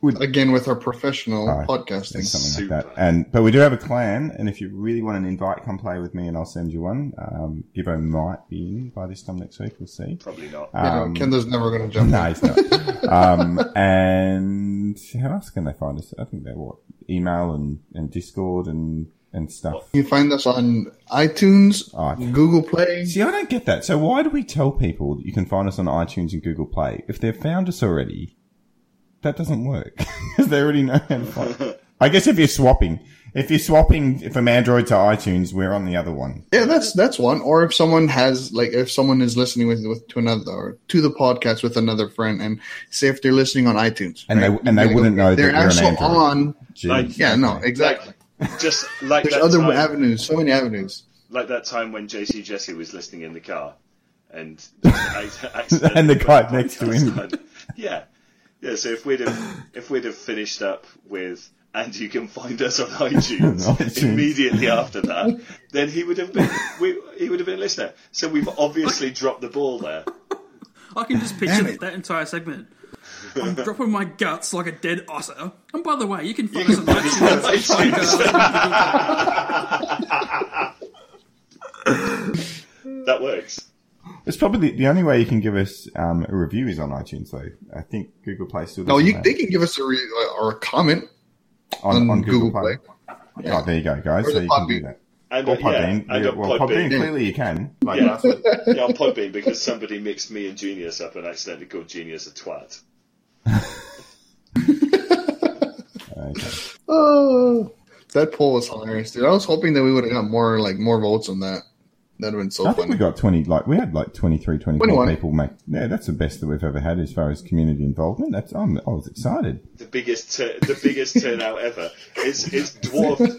Goodness. Would- Again, with our professional Alright. podcasting. something like Super. that. And but we do have a clan, and if you really want an invite, come play with me, and I'll send you one. Um, Gibbo might be in by this time next week. We'll see. Probably not. You know, Um, Kendo's never going to jump no, in. he's not. um, and how else can they find us? I think they're what email and, and Discord and and stuff. You find us on iTunes, Oh, Google Play. See, I don't get that. So why do we tell people that you can find us on iTunes and Google Play if they've found us already? That doesn't work because they already know how to find. I guess if you're swapping, if you're swapping from Android to iTunes, we're on the other one. Yeah, that's that's one. Or if someone has like if someone is listening with, with to another or to the podcast with another friend, and say if they're listening on iTunes, And they- and they Like, wouldn't know they're we're an on. Jeez. Like- Yeah, no, exactly. Just like There's that other time, avenues, so many avenues. like that time when JC Jesse was listening in the car, and just ac- accidentally And the put guy next to him. on. Yeah, yeah. So if we'd have if we'd have finished up with and you can find us on iTunes, iTunes. immediately after that, then he would have been we, he would have been a listener. So we've obviously dropped the ball there. I can just picture Damn it. that entire segment. I'm dropping my guts like a dead otter. And by the way, you can find us on iTunes. That works. It's probably the, the only way you can give us um, a review is on iTunes, though. I think Google Play still. No, you have- they can give us a re, or a comment on, on, on Google, Play. Oh, there you go, guys. Or So you can do Podbean. that. And, Or uh, yeah, Podbean. and Yeah, on well, Podbean, Podbean. clearly you can. Like Yeah. last week. yeah, on Podbean because somebody mixed me and Genius up and accidentally called Genius a twat. Okay. Oh, that poll was hilarious, dude. I was hoping that we would have got more like more votes on that. That'd have been so I think we funny. got 20, like, we had like 23, 24 21. people make, yeah, that's the best that we've ever had as far as community involvement. That's, I'm, I was excited. The biggest, tur- the biggest turnout ever. It's it's dwarfed.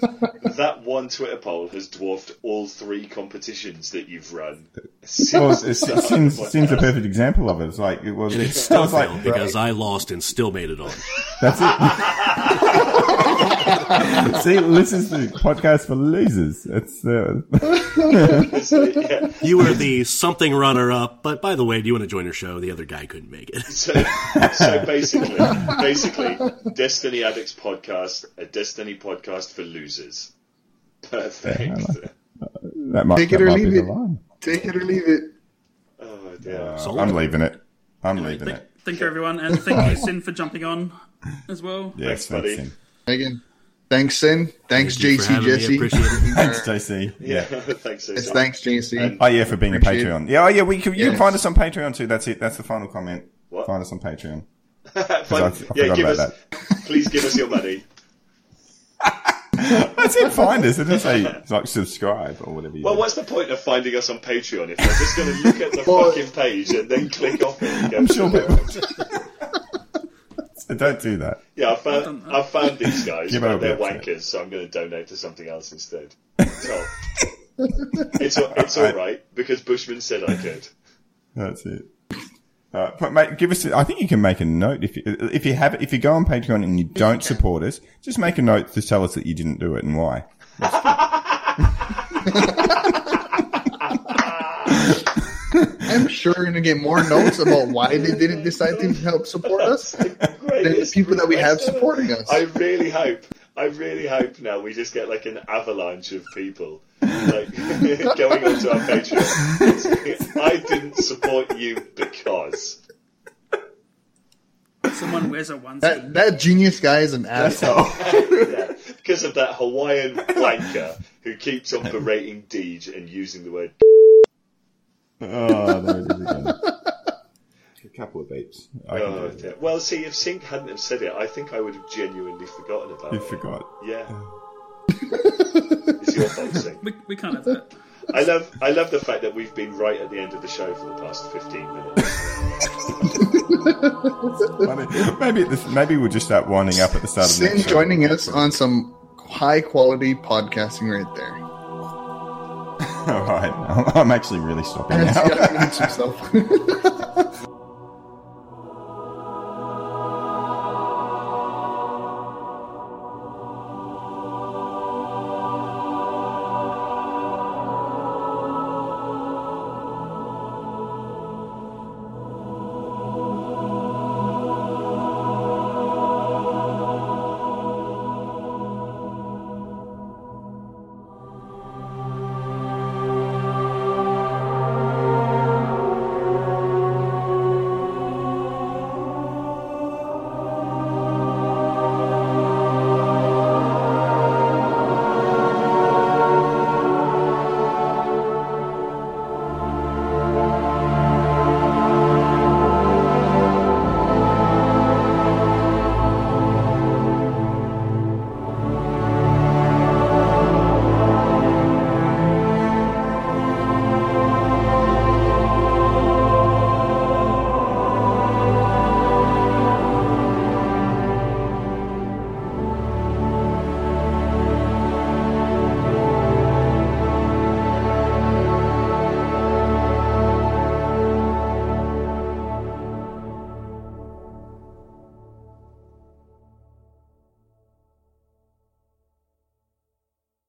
that one Twitter poll has dwarfed all three competitions that you've run. Well, Since it's, it's, start of the Sin's, Sin's a perfect example of it. It's like, it was, And it it still was like, failed because I lost and still made it on. that's it. See, this is the podcast for losers. It's, uh, yeah. You were the something runner up, but by the way, do you want to join our show? The other guy couldn't make it. So, so basically, basically, Destiny Addicts podcast, a Destiny podcast for losers. Perfect. that might, Take it that or might leave the it. Take it or leave it. Oh dear. Sold. I'm leaving it. I'm leaving Thank, it. thank you, everyone, and thank you, Sin, for jumping on as well. Yes, Thanks, buddy. Sin. Again, thanks, Sin. Thanks, Thank JC. Jesse. Appreciate it. Thanks, JC. Yeah. Yeah. Thanks. Yes, Susan. thanks, JC. Oh yeah, for being a Appreciate Patreon. Yeah, oh yeah, we can, you can find us on Patreon too. That's it. That's the final comment. What? Find us on Patreon. Fine. I yeah, give about us. Please give us your money. That's it. Find us. It doesn't say like subscribe or whatever. You Well, do. what's the point of finding us on Patreon if they're just going to look at the fucking page and then click off it? And go, I'm sure people. So don't do that. Yeah, I found I found these guys, Give it but they're wankers, so I'm going to donate to something else instead. So, it's all, it's all right because Bushman said I could. That's it. Uh, but mate, give us. I think you can make a note if you, if you have if you go on Patreon and you don't support us, just make a note to tell us that you didn't do it and why. I'm sure you're gonna get more notes about why they didn't decide to help support us than the people that we have supporting us. I really hope. I really hope now we just get like an avalanche of people like going onto our Patreon. I didn't support you because. Someone wears a onesie. That that genius guy is an asshole. Yeah, because of that Hawaiian wanker who keeps on berating Deej and using the word. Oh, there it is again. A couple of beeps. I can Oh, do it. dear. Well, see, if Sync hadn't have said it, I think I would have genuinely forgotten about You it. You forgot. Yeah. it's your fault, Sync. We, we can't have that. I love, I love the fact that we've been right at the end of the show for the past 15 minutes. Maybe, maybe, this, maybe we'll just start winding up at the start of the Sin show. joining us on some high quality podcasting right there. All right, I'm actually really stopping now.